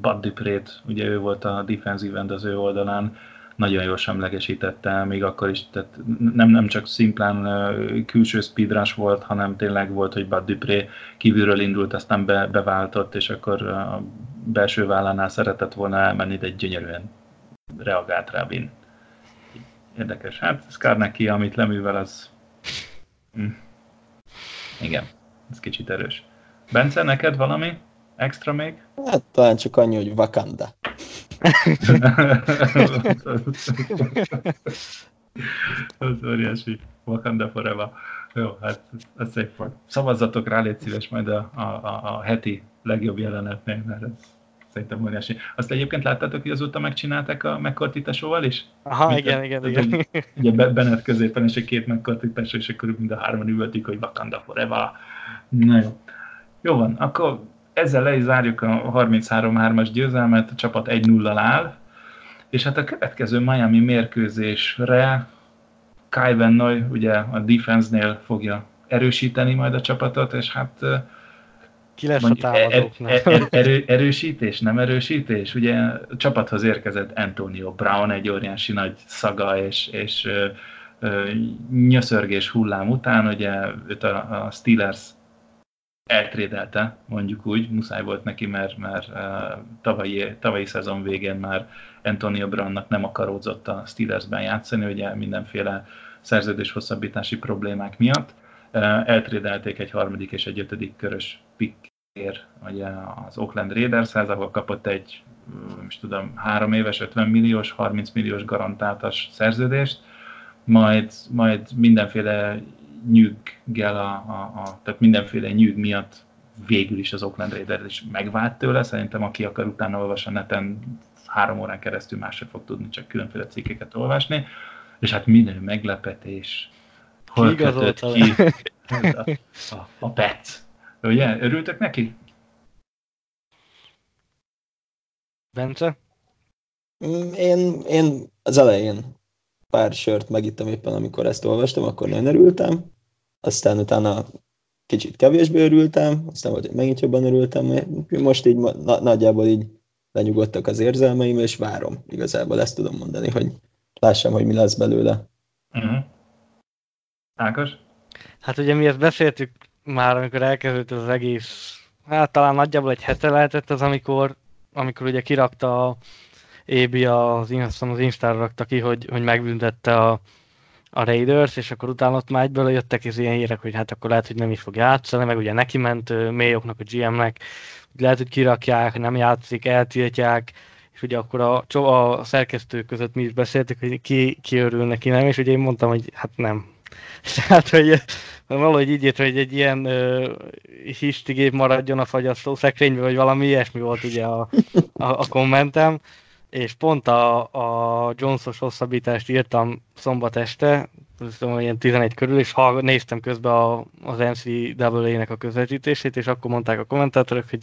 Bud Duprét, ugye ő volt a defensive end oldalán, nagyon jól semlegesítette, még akkor is, tehát nem, nem csak szimplán külső speedrush volt, hanem tényleg volt, hogy Bud Dupré kívülről indult, aztán be, beváltott, és akkor a belső vállánál szeretett volna elmenni, de gyönyörűen reagált rá Vin. Érdekes. Hát Scar neki, amit leművel, az... Hm. Igen, ez kicsit erős. Bence, neked valami extra még? Hát talán csak annyi, hogy Wakanda az óriási. Wakanda forever. Jó, hát ez szép volt. Szavazzatok rá, légy szíves majd a, a, a, a heti legjobb jelenetnél, mert ez szerintem óriási. Azt egyébként láttátok, hogy azóta megcsinálták a McCarthy tesóval is? Aha, Mint igen, a, igen, igen. Ugye Bennett középen, és egy két tesó, és akkor mind a hárman üvöltik, hogy Wakanda forever. Na jó. Jó van, akkor ezzel le is zárjuk a 33-3-as győzelmet, a csapat 1-0-al áll, és hát a következő Miami mérkőzésre Kai Van Noy ugye a defense-nél fogja erősíteni majd a csapatot, és hát ki lesz a er, er, er, erő, erősítés, nem erősítés? Ugye a csapathoz érkezett Antonio Brown, egy óriási nagy szaga és, és ö, ö, nyöszörgés hullám után, ugye őt a, a Steelers eltrédelte, mondjuk úgy, muszáj volt neki, mert mert uh, tavalyi, tavalyi szezon végén már Antonio Brownnak nem akaródzott a Steelersben játszani, ugye mindenféle szerződés hosszabbítási problémák miatt. Uh, eltrédelték egy harmadik és egy ötödik körös pickért ugye az Oakland Raiders, ahol kapott egy is tudom, három éves, 50 milliós, 30 milliós garantáltas szerződést, majd, majd mindenféle nyűggel, a, a, a, tehát mindenféle nyűg miatt végül is az Oakland Raiders is megvált tőle. Szerintem aki akar utána olvasni a neten, három órán keresztül más sem fog tudni, csak különféle cikkeket olvasni. És hát minden meglepetés. Hol ki kötött ki <laughs> a, a, a Pets. Ugye? Örültek neki? Bence? Mm, én, én az elején pár sört megittem éppen, amikor ezt olvastam, akkor nagyon örültem. Aztán utána kicsit kevésbé örültem, aztán volt, hogy megint jobban örültem. Most így na, nagyjából így lenyugodtak az érzelmeim, és várom. Igazából ezt tudom mondani, hogy lássam, hogy mi lesz belőle. Uh-huh. Ákos? Hát ugye mi ezt beszéltük már, amikor elkezdődött az egész, hát talán nagyjából egy hete lehetett az, amikor, amikor ugye kirakta a Ébi az, az Instára rakta ki, hogy, hogy megbüntette a, a Raiders, és akkor utána ott már egyből jöttek az ilyen hírek, hogy hát akkor lehet, hogy nem is fog játszani, meg ugye neki ment Mayoknak, a GM-nek, lehet, hogy kirakják, nem játszik, eltiltják, és ugye akkor a, a szerkesztők között mi is beszéltük, hogy ki, ki örül neki, nem, és ugye én mondtam, hogy hát nem. <laughs> Tehát, hogy valahogy így írt, hogy egy ilyen uh, histigép maradjon a fagyasztó szekrényben, vagy valami ilyesmi volt ugye a, a, a kommentem és pont a, a Jonesos hosszabbítást írtam szombat este, szóval ilyen 11 körül, és ha néztem közben a, az NCAA-nek a közvetítését, és akkor mondták a kommentátorok, hogy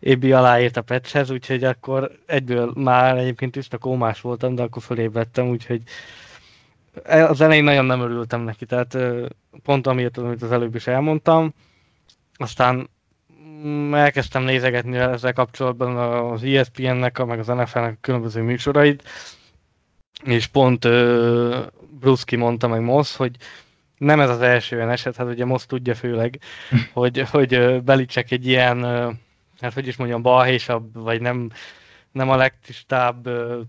Ébi aláírt a patchhez, úgyhogy akkor egyből már egyébként tiszta kómás voltam, de akkor fölébredtem, úgyhogy az elején nagyon nem örültem neki, tehát pont amiatt, amit az előbb is elmondtam, aztán elkezdtem nézegetni ezzel kapcsolatban az ESPN-nek, meg az NFL-nek a különböző műsorait, és pont uh, Bruski mondta meg Moss, hogy nem ez az első olyan eset, hát ugye Moss tudja főleg, <laughs> hogy, hogy uh, Belicek egy ilyen, uh, hát hogy is mondjam, balhésabb, vagy nem, nem a legtisztább uh,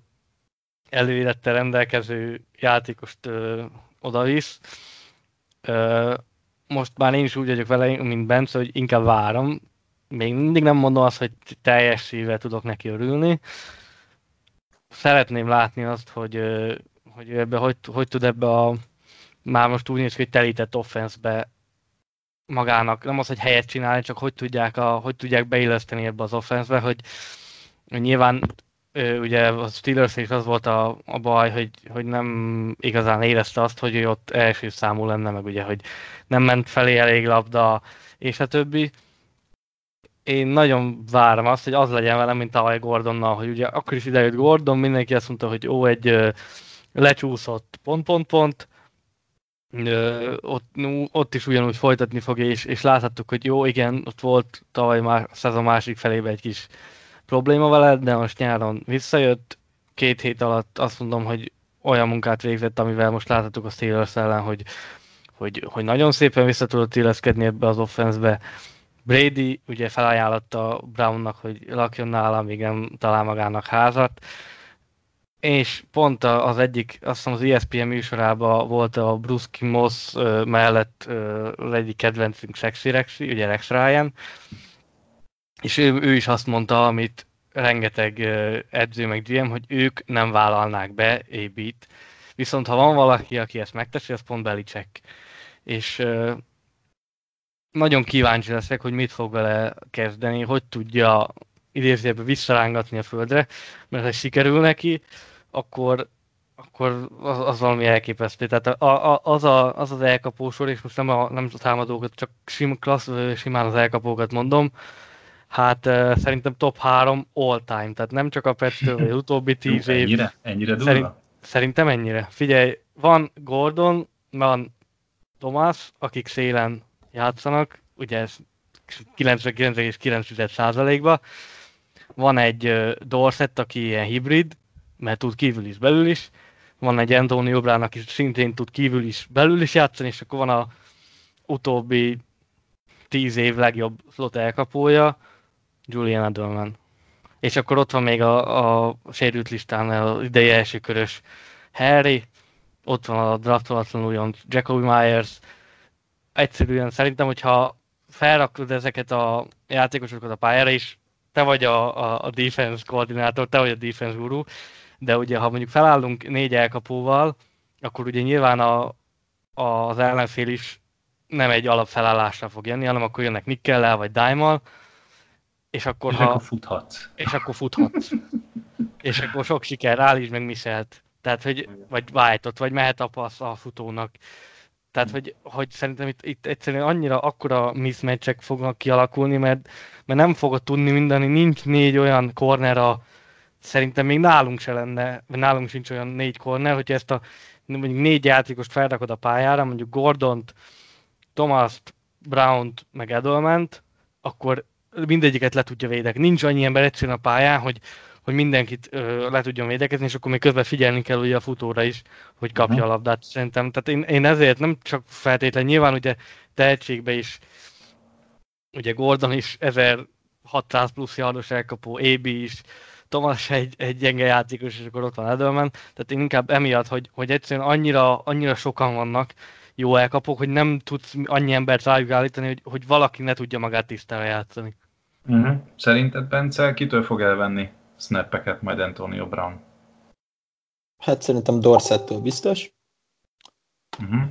előélettel rendelkező játékost uh, odavisz. Uh, most már én is úgy vagyok vele, mint Bence, hogy inkább várom. Még mindig nem mondom azt, hogy teljes szívvel tudok neki örülni. Szeretném látni azt, hogy, hogy ebbe, hogy, hogy tud ebbe a már most úgy néz ki, hogy telített offenszbe magának, nem az, hogy helyet csinálni, csak hogy tudják, a, hogy tudják beilleszteni ebbe az offenszbe, hogy nyilván ugye a Steelers is az volt a, a baj, hogy, hogy nem igazán érezte azt, hogy ő ott első számú lenne, meg ugye, hogy nem ment felé elég labda, és a többi. Én nagyon várom azt, hogy az legyen velem, mint tavaly Gordonnal, hogy ugye akkor is idejött Gordon, mindenki azt mondta, hogy ó, egy lecsúszott pont-pont-pont, ott, ott is ugyanúgy folytatni fogja, és, és láthattuk, hogy jó, igen, ott volt tavaly már szezon másik felében egy kis probléma vele, de most nyáron visszajött, két hét alatt azt mondom, hogy olyan munkát végzett, amivel most láthatjuk a Steelers ellen, hogy, hogy, hogy nagyon szépen vissza tudott illeszkedni ebbe az offenszbe. Brady ugye felajánlotta Brownnak, hogy lakjon nála, még nem talál magának házat, és pont az egyik, azt hiszem az ESPN műsorában volt a Bruce Moss mellett az egyik kedvencünk Sexy Rexy, ugye Rex Ryan, és ő, ő is azt mondta, amit rengeteg edző meg GM, hogy ők nem vállalnák be AB-t, viszont ha van valaki, aki ezt megteszi, az pont Belicek. És nagyon kíváncsi leszek, hogy mit fog vele kezdeni, hogy tudja idézőjelben visszarángatni a földre, mert ha sikerül neki, akkor, akkor az, az valami elképesztő. Tehát a, a, az, a, az az elkapósor, és most nem a, nem a támadókat, csak sim, klassz, simán az elkapókat mondom, hát uh, szerintem top 3 all time, tehát nem csak a Pető, vagy utóbbi 10 év. Ennyire? Ennyire durva? Szerint, szerintem ennyire. Figyelj, van Gordon, van Thomas, akik szélen játszanak, ugye ez 99,9%-ba. Van egy Dorset, aki ilyen hibrid, mert tud kívül is, belül is. Van egy Antonio Brown, aki szintén tud kívül is, belül is játszani, és akkor van a utóbbi tíz év legjobb slot elkapója, Julian Edelman. És akkor ott van még a, a sérült listán az idei első körös Harry, ott van a draftolatlan újon Jacoby Myers. Egyszerűen szerintem, hogyha felrakod ezeket a játékosokat a pályára, és te vagy a, a, a defense koordinátor, te vagy a defense guru, de ugye ha mondjuk felállunk négy elkapóval, akkor ugye nyilván a, a, az ellenfél is nem egy alapfelállásra fog jönni, hanem akkor jönnek Nikkellel vagy Daimmal, és akkor, és ha, akkor futhatsz. És akkor futhatsz. <laughs> és akkor sok siker, állítsd meg Michelt. Tehát, hogy, vagy white vagy mehet a passz a futónak. Tehát, hogy, hogy szerintem itt, itt egyszerűen annyira akkora mismatchek fognak kialakulni, mert, mert nem fogod tudni mindani, nincs négy olyan corner a, szerintem még nálunk se lenne, vagy nálunk sincs olyan négy corner, hogyha ezt a mondjuk négy játékost felrakod a pályára, mondjuk Gordont, Thomas-t, Brown-t, meg Edelment, akkor mindegyiket le tudja védekezni. Nincs annyi ember egyszerűen a pályán, hogy, hogy mindenkit ö, le tudjon védekezni, és akkor még közben figyelni kell ugye a futóra is, hogy kapja uh-huh. a labdát. Szerintem, tehát én, én ezért nem csak feltétlenül, nyilván ugye tehetségbe is, ugye Gordon is 1600 plusz yardos elkapó, AB is, Thomas egy, egy gyenge játékos, és akkor ott van Edelman. Tehát én inkább emiatt, hogy, hogy egyszerűen annyira, annyira sokan vannak, jó elkapok, hogy nem tudsz annyi embert rájuk állítani, hogy, hogy valaki ne tudja magát tisztára játszani. Uh-huh. Szerinted, Bence, kitől fog elvenni snappeket majd Antonio Brown? Hát szerintem Dorsettől biztos. Uh-huh.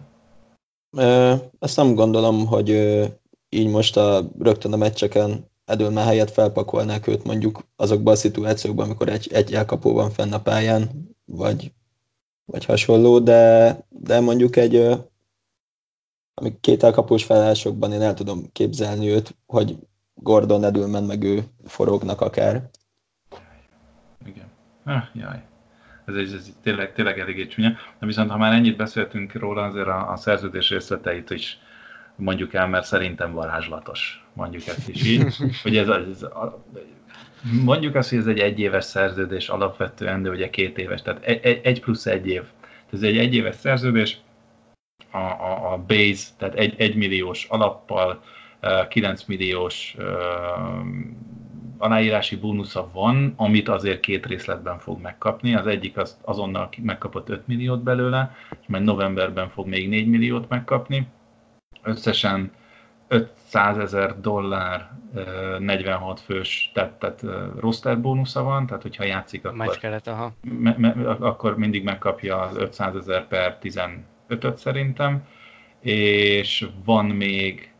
Ezt nem gondolom, hogy így most a, rögtön a meccseken Edelman helyett felpakolnák őt mondjuk azokban a szituációkban, amikor egy, egy elkapó van fenn a pályán, vagy vagy hasonló, de, de mondjuk egy ami két elkapós felállásokban én el tudom képzelni őt, hogy Gordon Edelman meg ő forognak akár. Ah, jaj. Ez, ez, ez tényleg, tényleg eléggé csúnya. De viszont ha már ennyit beszéltünk róla, azért a, a szerződés részleteit is mondjuk el, mert szerintem varázslatos. Mondjuk ezt is így. <laughs> hogy ez, ez, a, mondjuk azt, hogy ez egy egyéves szerződés alapvetően, de ugye két éves, tehát egy, egy plusz egy év. Ez egy egyéves szerződés, a, a, a base, tehát egy, egy milliós alappal, 9 milliós aláírási bónusza van, amit azért két részletben fog megkapni. Az egyik az azonnal megkapott 5 milliót belőle, és majd novemberben fog még 4 milliót megkapni. Összesen 500 ezer dollár 46 fős, tehát, tehát roster bónusza van, tehát hogyha játszik, akkor, kelet, aha. Me, me, akkor mindig megkapja az 500 ezer per 15-öt szerintem, és van még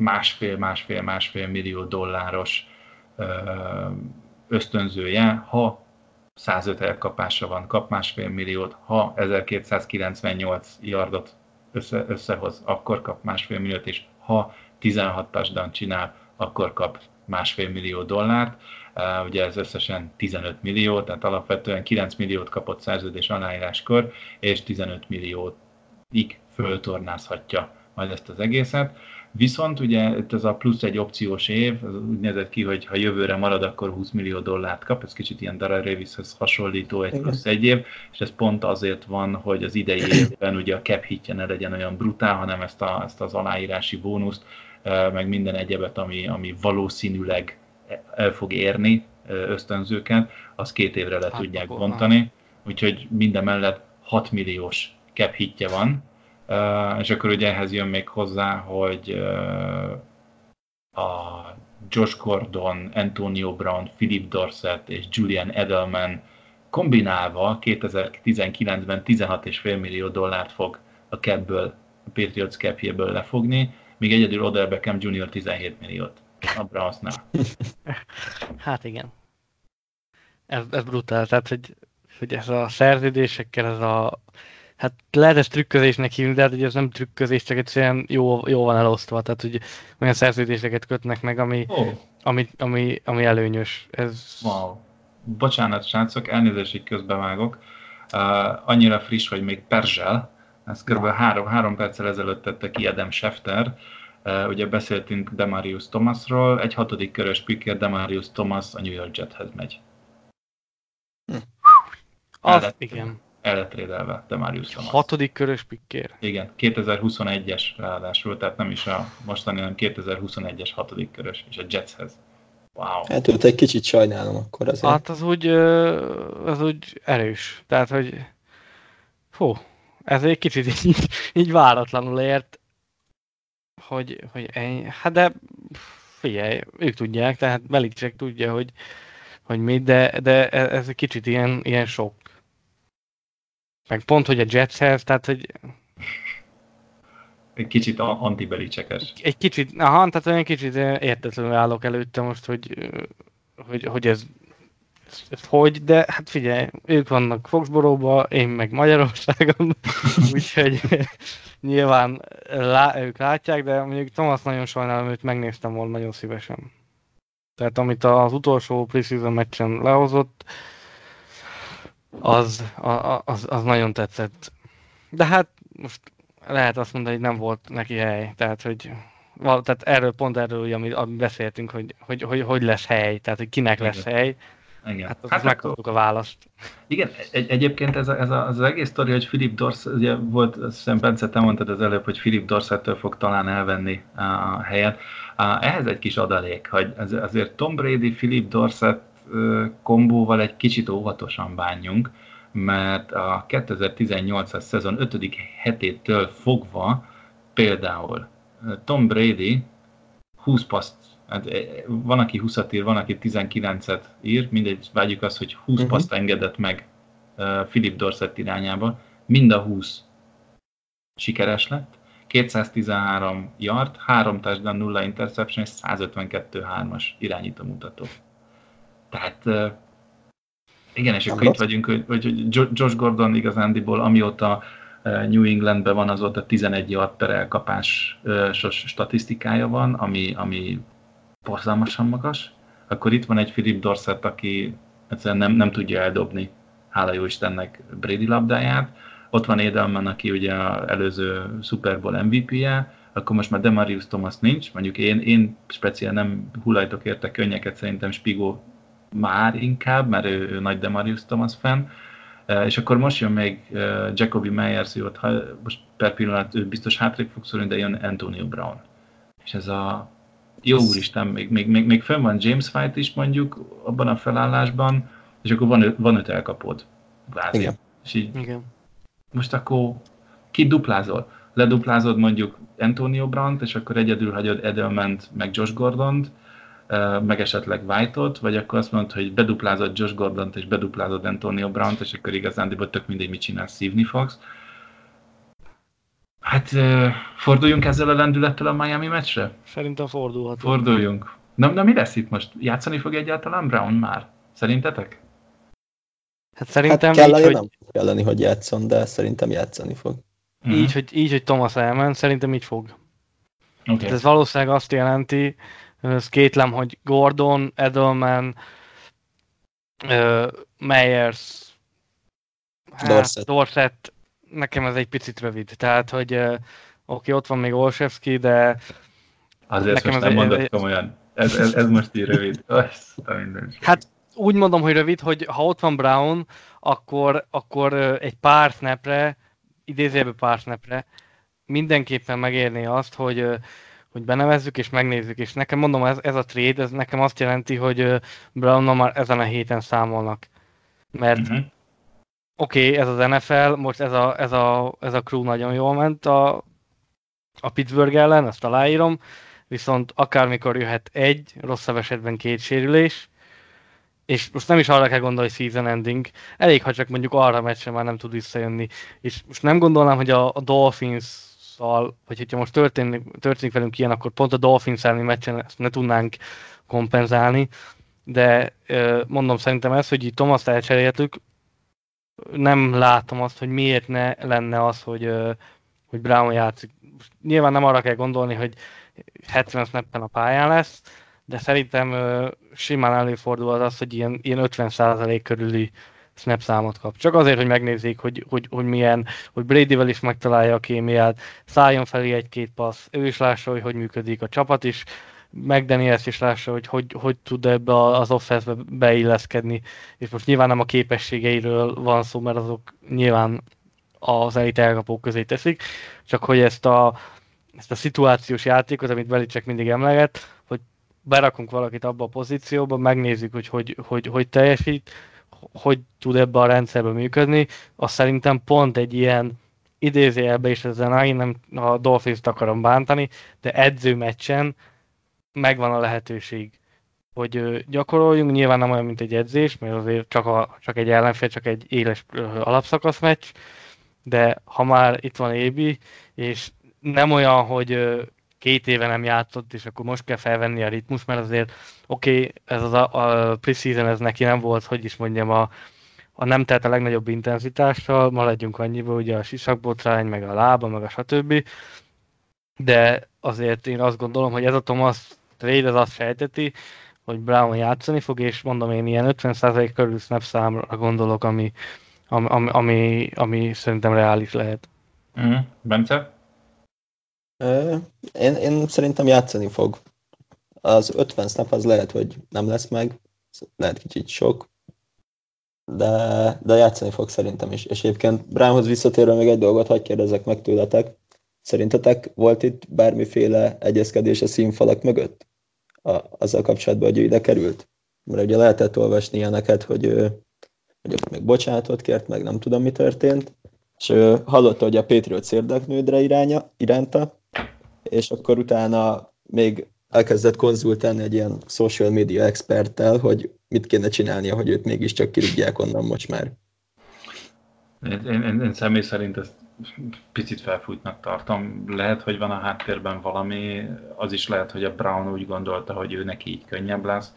másfél, másfél, másfél millió dolláros ösztönzője, ha 105 elkapása van, kap másfél milliót, ha 1298 yardot össze, összehoz, akkor kap másfél milliót, és ha 16 touchdown csinál, akkor kap másfél millió dollárt. Uh, ugye ez összesen 15 millió, tehát alapvetően 9 milliót kapott szerződés aláíráskor, és 15 millióig föltornázhatja majd ezt az egészet. Viszont ugye itt ez a plusz egy opciós év, az úgy nézett ki, hogy ha jövőre marad, akkor 20 millió dollárt kap, ez kicsit ilyen Dara Revishez hasonlító egy plusz egy év, és ez pont azért van, hogy az idei évben ugye a cap hitje ne legyen olyan brutál, hanem ezt, a, ezt az aláírási bónuszt, meg minden egyebet, ami, ami valószínűleg el fog érni ösztönzőket, az két évre le hát, tudják bontani, úgyhogy minden mellett 6 milliós cap hitje van, És akkor ugye ehhez jön még hozzá, hogy uh, a Josh Gordon, Antonio Brown, Philip Dorset és Julian Edelman kombinálva 2019-ben 16,5 millió dollárt fog a capből, a Patriots capjéből lefogni, míg egyedül Odell Beckham Jr. 17 milliót a Brownsnál. <laughs> Hát igen. Ez, ez brutál, tehát hogy, hogy ez a szerződésekkel, ez a hát lehet ezt trükközésnek hívni, de hát ugye ez nem trükközés, csak egyszerűen jó, jó van elosztva, tehát hogy olyan szerződéseket kötnek meg, ami, oh. ami, ami, ami előnyös. Ez... Wow. Bocsánat, srácok, elnézést, közbevágok. Uh, annyira friss, hogy még Perzsel, ezt kb. három, három perccel ezelőtt tette ki Adam Schefter, Uh, ugye beszéltünk Demarius Thomasról, egy hatodik körös picker Demarius Thomas a New York Jethez megy. Hm. Azt igen el lett trédelve Demarius Thomas. Hatodik körös pikkér. Igen, 2021-es ráadásul, tehát nem is a mostani, hanem 2021-es hatodik körös, és a Jetshez. Wow. Hát őt egy kicsit sajnálom akkor azért. Hát az úgy, az úgy erős. Tehát, hogy fú, ez egy kicsit így, így váratlanul ért, hogy, hogy ennyi. Hát de figyelj, ők tudják, tehát Belicek tudja, hogy, hogy mit, de, de ez egy kicsit ilyen, ilyen sok. Meg pont, hogy a Jetshez, tehát, hogy... Egy kicsit antibeli-csekes. Egy kicsit, aha, tehát olyan kicsit értetlenül állok előtte most, hogy, hogy, hogy ez, ez hogy, de hát figyelj, ők vannak Foxboróba, én meg Magyarországon, <laughs> úgyhogy nyilván lá, ők látják, de mondjuk Thomas nagyon sajnálom, őt megnéztem volna nagyon szívesen. Tehát amit az utolsó preseason meccsen lehozott, az, az, az nagyon tetszett. De hát most lehet azt mondani, hogy nem volt neki hely. Tehát, hogy tehát erről pont erről, amit, amit beszéltünk, hogy, hogy, hogy, hogy lesz hely, tehát hogy kinek lesz Igen. hely. Igen. Hát, hát megkaptuk a választ. Igen, egy, egyébként ez, a, ez a, az egész sztori, hogy Philip Dorset, ugye volt, hiszem Bence, te mondtad az előbb, hogy Philip Dorsettől fog talán elvenni a helyet. Ehhez egy kis adalék, hogy azért Tom Brady, Philip Dorset kombóval egy kicsit óvatosan bánjunk, mert a 2018-as szezon 5. hetétől fogva például Tom Brady 20 paszt, hát van, aki 20 ír, van, aki 19-et ír, mindegy, vágyjuk azt, hogy 20 uh-huh. paszt engedett meg Philip Dorset irányába, mind a 20 sikeres lett, 213 yard, 3 touchdown, 0 interception és 152 3-as irányító mutató. Tehát Igen, és akkor itt vagyunk, hogy, hogy Josh Gordon igazándiból amióta New Englandben van, azóta 11 yard per elkapás statisztikája van, ami, ami borzalmasan magas. Akkor itt van egy Philip Dorset, aki egyszerűen nem, nem tudja eldobni, hála jó Istennek, Brady labdáját. Ott van Edelman, aki ugye az előző Super Bowl MVP-je, akkor most már Demarius Thomas nincs, mondjuk én, én speciál nem hullajtok érte könnyeket, szerintem Spigó már inkább, mert ő, ő nagy Demarius Thomas fan, és akkor most jön még Jacoby Meyers, ott most per pillanat ő biztos hátrébb fog szólni, de jön Antonio Brown. És ez a jó úristen, még, még, még, még fönn van James White is mondjuk abban a felállásban, és akkor van, van öt elkapód. Kvázi. Igen. És így, Igen. Most akkor ki duplázol? Leduplázod mondjuk Antonio Brown-t, és akkor egyedül hagyod Edelment, meg Josh Gordont, meg esetleg White-ot, vagy akkor azt mondod, hogy beduplázod Josh Gordon-t és beduplázod Antonio Brown-t, és akkor igazán tök mindegy, mit csinálsz, szívni fogsz. Hát forduljunk ezzel a lendülettel a Miami meccsre? Szerintem fordulhatunk. Forduljunk. Na, na mi lesz itt most? Játszani fog egyáltalán Brown már? Szerintetek? Hát szerintem hát így, hogy... nem kelleni, hogy játszon, de szerintem játszani fog. Így, hmm. hogy, így, hogy Thomas elment, szerintem így fog. Okay. ez valószínűleg azt jelenti, ez kétlem, hogy Gordon, Edelman, uh, Meyers, hát, Dorset. Dorset, nekem ez egy picit rövid. Tehát, hogy uh, oké, ott van még Olszewski, de Azért nekem most nem mondod egy... komolyan. Ez, ez, ez most így rövid. <laughs> hát úgy mondom, hogy rövid, hogy ha ott van Brown, akkor, akkor egy pár snapre, idézőjelben pár snapre, mindenképpen megérné azt, hogy hogy benevezzük és megnézzük, és nekem mondom, ez, ez a trade, ez nekem azt jelenti, hogy brown már ezen a héten számolnak. Mert uh-huh. oké, okay, ez az NFL, most ez a, ez, a, ez a crew nagyon jól ment a, a Pittsburgh ellen, ezt aláírom, viszont akármikor jöhet egy, rosszabb esetben két sérülés, és most nem is arra kell gondolni, hogy season ending, elég, ha csak mondjuk arra a meccsre már nem tud visszajönni. És most nem gondolnám, hogy a, a Dolphins Dolphins-szal, vagy hogyha most történik, történik velünk ilyen, akkor pont a Dolphins elleni meccsen ezt ne tudnánk kompenzálni, de mondom szerintem ez, hogy itt Thomas-t elcseréltük, nem látom azt, hogy miért ne lenne az, hogy, hogy Brown játszik. Nyilván nem arra kell gondolni, hogy 70 snappen a pályán lesz, de szerintem simán előfordul az, az hogy ilyen, ilyen 50% körüli snap számot kap. Csak azért, hogy megnézzék, hogy, hogy, hogy milyen, hogy Bradyvel is megtalálja a kémiát, szálljon felé egy-két passz, ő is lássa, hogy hogy működik a csapat is, meg Daniels is lássa, hogy hogy, hogy tud ebbe az offense beilleszkedni, és most nyilván nem a képességeiről van szó, mert azok nyilván az elit elkapók közé teszik, csak hogy ezt a, ezt a szituációs játékot, amit Belicek mindig emleget, hogy berakunk valakit abba a pozícióba, megnézzük, hogy hogy, hogy, hogy teljesít, hogy tud ebbe a rendszerbe működni, azt szerintem pont egy ilyen idézőjelbe is ezen, én nem a Dolphins-t akarom bántani, de edzőmeccsen megvan a lehetőség, hogy gyakoroljunk, nyilván nem olyan, mint egy edzés, mert azért csak, a, csak egy ellenfél, csak egy éles alapszakasz meccs, de ha már itt van Ébi, és nem olyan, hogy két éve nem játszott, és akkor most kell felvenni a ritmus, mert azért oké, okay, ez az a, a preseason, ez neki nem volt, hogy is mondjam, a, a nem telt a legnagyobb intenzitással, maradjunk annyiba, ugye a sisakbotrány, meg a lába, meg a stb. De azért én azt gondolom, hogy ez a Thomas trade az azt sejteti, hogy Brown játszani fog, és mondom én ilyen 50% körül snap számra gondolok, ami, ami, ami, ami szerintem reális lehet. Mm. Bence? Én, én szerintem játszani fog. Az 50 snap az lehet, hogy nem lesz meg, lehet kicsit sok, de, de játszani fog szerintem is. És egyébként Brownhoz visszatérve még egy dolgot hagyj kérdezek meg tőletek. Szerintetek volt itt bármiféle egyezkedés a színfalak mögött? A, azzal kapcsolatban, hogy ő ide került? Mert ugye lehetett olvasni ilyeneket, hogy, hogy még bocsánatot kért, meg nem tudom mi történt, és hallotta, hogy a Patriots érdeklődre iránya, iránta, és akkor utána még elkezdett konzultálni egy ilyen social media experttel, hogy mit kéne csinálnia, hogy őt mégiscsak kirúgják onnan most már. Én, én, én személy szerint ezt picit felfújtnak tartom. Lehet, hogy van a háttérben valami, az is lehet, hogy a Brown úgy gondolta, hogy ő neki így könnyebb lesz.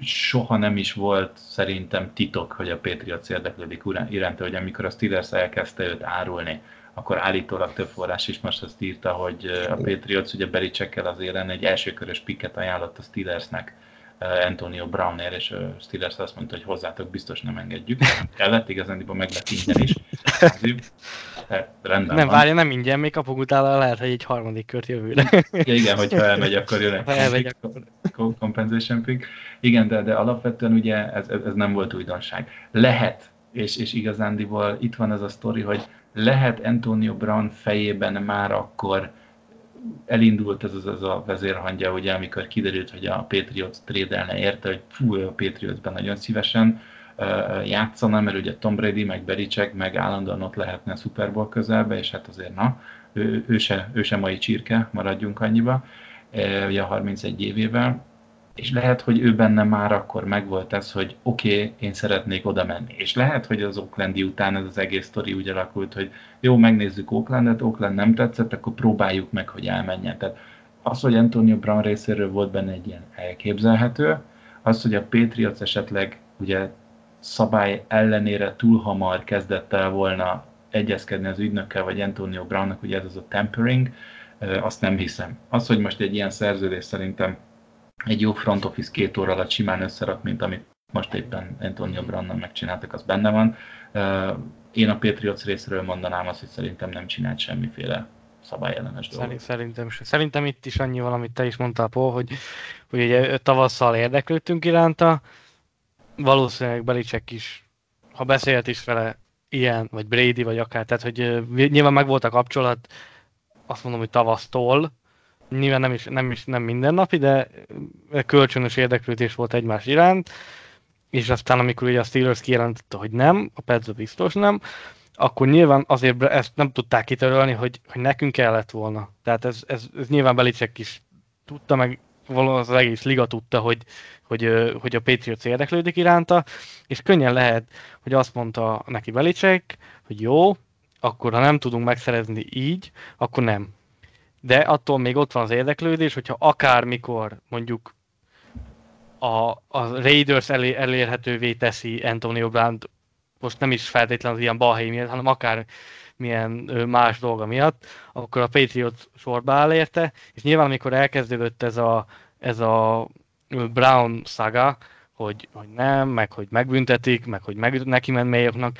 soha nem is volt szerintem titok, hogy a Patriots érdeklődik iránta, hogy amikor a Steelers elkezdte őt árulni, akkor állítólag több forrás is most azt írta, hogy a Patriots ugye Belicsekkel az élen egy elsőkörös piket ajánlott a Steelersnek Antonio Brownért, és a Steelers azt mondta, hogy hozzátok biztos nem engedjük. Kellett, igazán meg lett ingyen is. rendben nem, van. várja, nem ingyen, még kapunk utána lehet, hogy egy harmadik kört jövőre. ja, igen, hogyha elmegy, akkor jön egy elmegy, <laughs> akkor... compensation pick. Igen, de, de alapvetően ugye ez, ez, ez nem volt újdonság. Lehet, és, és igazándiból itt van az a sztori, hogy lehet Antonio Brown fejében már akkor elindult ez az, az a vezérhangja, ugye, amikor kiderült, hogy a Patriots trédelne érte, hogy fú, a Patriotsben nagyon szívesen uh, játszana, mert ugye Tom Brady, meg Belichick, meg állandóan ott lehetne a Super Bowl közelbe, és hát azért na, ő, ő, se, ő se mai csirke, maradjunk annyiba, uh, ugye 31 évével, és lehet, hogy ő benne már akkor megvolt ez, hogy oké, okay, én szeretnék oda menni. És lehet, hogy az Oaklandi után ez az egész sztori úgy alakult, hogy jó, megnézzük Oaklandet, Oakland nem tetszett, akkor próbáljuk meg, hogy elmenjen. Tehát az, hogy Antonio Brown részéről volt benne egy ilyen elképzelhető, az, hogy a Patriots esetleg ugye szabály ellenére túl hamar kezdett el volna egyezkedni az ügynökkel, vagy Antonio Brownnak, ugye ez az a tempering, azt nem hiszem. Az, hogy most egy ilyen szerződés szerintem egy jó front office két óra alatt simán összerak, mint amit most éppen Antonio Brannal megcsináltak, az benne van. Én a Patriots részről mondanám azt, hogy szerintem nem csinált semmiféle szabályellenes dolgot. Szerintem, szerintem itt is annyi valamit te is mondtál, Paul, hogy, hogy ugye tavasszal érdeklődtünk iránta, valószínűleg Belicek is, ha beszélt is vele ilyen, vagy Brady, vagy akár, tehát hogy nyilván meg volt a kapcsolat, azt mondom, hogy tavasztól, nyilván nem is, nem is nem mindennapi, de kölcsönös érdeklődés volt egymás iránt, és aztán amikor ugye a Steelers kijelentette, hogy nem, a Pedzо biztos nem, akkor nyilván azért ezt nem tudták kitörölni, hogy, hogy nekünk kellett volna. Tehát ez, ez, ez nyilván Belicek is tudta, meg az egész liga tudta, hogy, hogy, hogy a Patriots érdeklődik iránta, és könnyen lehet, hogy azt mondta neki Belicek, hogy jó, akkor ha nem tudunk megszerezni így, akkor nem de attól még ott van az érdeklődés, hogyha akármikor mondjuk a, a Raiders elé, elérhetővé teszi Antonio Brown, most nem is feltétlenül az ilyen balhely miatt, hanem akár milyen más dolga miatt, akkor a Patriot sorba áll érte, és nyilván amikor elkezdődött ez a, ez a Brown saga, hogy, hogy nem, meg hogy megbüntetik, meg hogy meg, neki ment mélyoknak,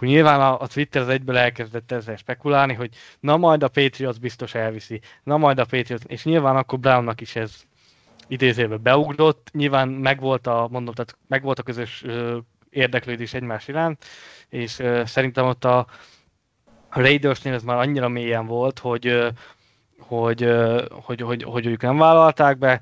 akkor nyilván a, a Twitter az egyből elkezdett ezzel spekulálni, hogy na majd a Patriots biztos elviszi, na majd a Patriots, és nyilván akkor Brownnak is ez idézőbe beugrott, nyilván megvolt a, mondom, tehát megvolt a közös ö, érdeklődés egymás iránt, és ö, szerintem ott a, Raidersnél ez már annyira mélyen volt, hogy, ö, hogy, hogy, hogy, hogy, hogy ők nem vállalták be,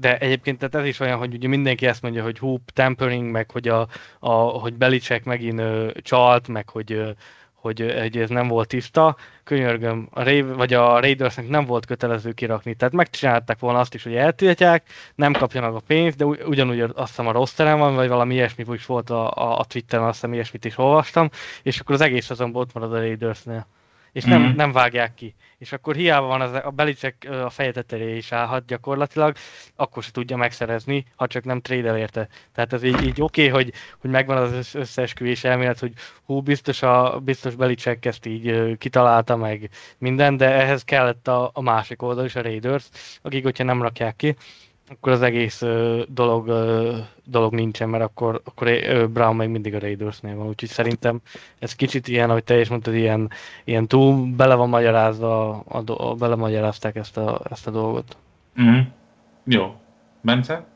de egyébként tehát ez is olyan, hogy ugye mindenki ezt mondja, hogy hoop tampering, meg hogy, a, a, hogy Belicek megint ö, csalt, meg hogy, ö, hogy, hogy ez nem volt tiszta. Könyörgöm, a Ray, vagy a Raidersnek nem volt kötelező kirakni. Tehát megcsinálták volna azt is, hogy eltiltják, nem kapja meg a pénzt, de ugyanúgy azt hiszem a rossz terem van, vagy valami ilyesmi is volt a, a, a Twitteren, azt hiszem ilyesmit is olvastam, és akkor az egész azon ott marad a Raidersnél és nem, mm. nem vágják ki. És akkor hiába van az, a Belicek a feje tetejére is állhat gyakorlatilag, akkor se tudja megszerezni, ha csak nem trédel érte. Tehát ez így, így oké, okay, hogy, hogy megvan az összeesküvés elmélet, hogy hú, biztos, a, biztos Belicek ezt így kitalálta meg minden, de ehhez kellett a, a másik oldal is, a Raiders, akik, hogyha nem rakják ki, akkor az egész uh, dolog, uh, dolog nincsen, mert akkor, akkor uh, Brown még mindig a Raidersnél van, úgyhogy szerintem ez kicsit ilyen, ahogy te is mondtad, ilyen, ilyen túl bele van magyarázva, a, a, belemagyarázták ezt a, ezt a dolgot. Mm. Jó. Bence?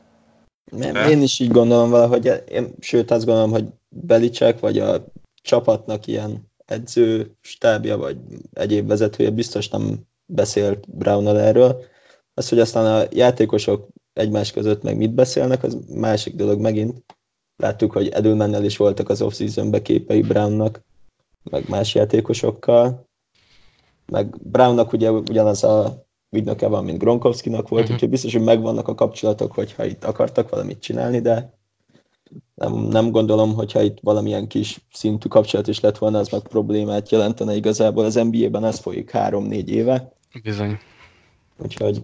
Én, én is így gondolom valahogy, én, sőt azt gondolom, hogy Belicek vagy a csapatnak ilyen edző stábja, vagy egyéb vezetője biztos nem beszélt Brown erről. Az, hogy aztán a játékosok egymás között meg mit beszélnek, az másik dolog megint. Láttuk, hogy Edelmannel is voltak az off-seasonbe képei Brownnak, meg más játékosokkal. Meg Brownnak ugye ugyanaz a ügynöke van, mint Gronkowskinak volt, uh-huh. úgyhogy biztos, hogy megvannak a kapcsolatok, hogyha itt akartak valamit csinálni, de nem, nem gondolom, hogyha itt valamilyen kis szintű kapcsolat is lett volna, az meg problémát jelentene igazából. Az NBA-ben ez folyik három-négy éve. Bizony. Úgyhogy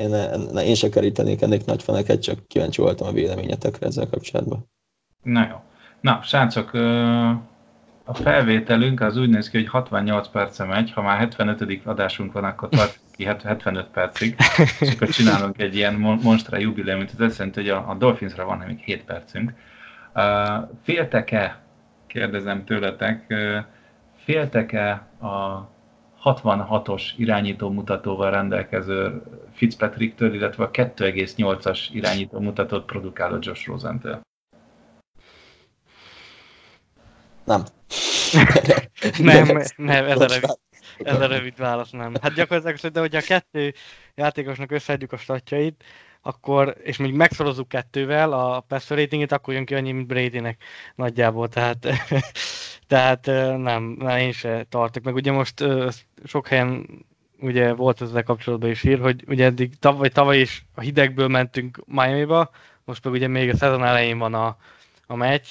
én, én, se kerítenék ennek nagy faneket, csak kíváncsi voltam a véleményetekre ezzel kapcsolatban. Na jó. Na, srácok, a felvételünk az úgy néz ki, hogy 68 perce megy, ha már 75. adásunk van, akkor tart ki 75 percig, és akkor csinálunk egy ilyen monstra jubileumot, ez azt jelenti, hogy a, a Dolphinsra van még 7 percünk. Uh, féltek-e, kérdezem tőletek, uh, féltek-e a 66-os irányító mutatóval rendelkező Fitzpatrick-től, illetve a 2,8-as irányító mutatót produkáló Josh Rosen-től? Nem. <laughs> nem, nem, ez a, rövid, ez a rövid válasz nem. Hát gyakorlatilag de hogyha a kettő játékosnak összeadjuk a statjait, akkor, és még megszorozzuk kettővel a passer ratingét, akkor jön ki annyi, mint Bradynek nagyjából, tehát, <laughs> tehát nem, nem, én se tartok. Meg ugye most sok helyen ugye volt ezzel kapcsolatban is hír, hogy ugye eddig tavaly, tavaly is a hidegből mentünk Miami-ba, most meg ugye még a szezon elején van a, a meccs,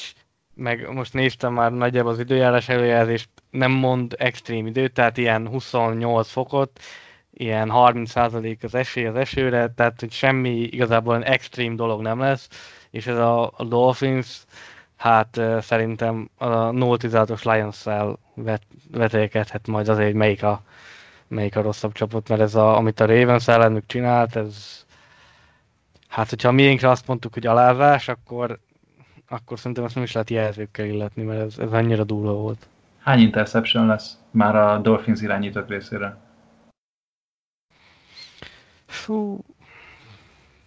meg most néztem már nagyjából az időjárás előjelzést, nem mond extrém időt, tehát ilyen 28 fokot, ilyen 30% az esély az esőre, tehát hogy semmi igazából extrém dolog nem lesz, és ez a, a Dolphins, hát szerintem a 0-16-os Lions-szel vet, majd azért, hogy melyik a, melyik a rosszabb csapat, mert ez a, amit a Ravens ellenük csinált, ez hát hogyha a miénkre azt mondtuk, hogy alázás, akkor akkor szerintem ezt nem is lehet jelzőkkel illetni, mert ez, ez annyira durva volt. Hány interception lesz már a Dolphins irányítók részére? Fú,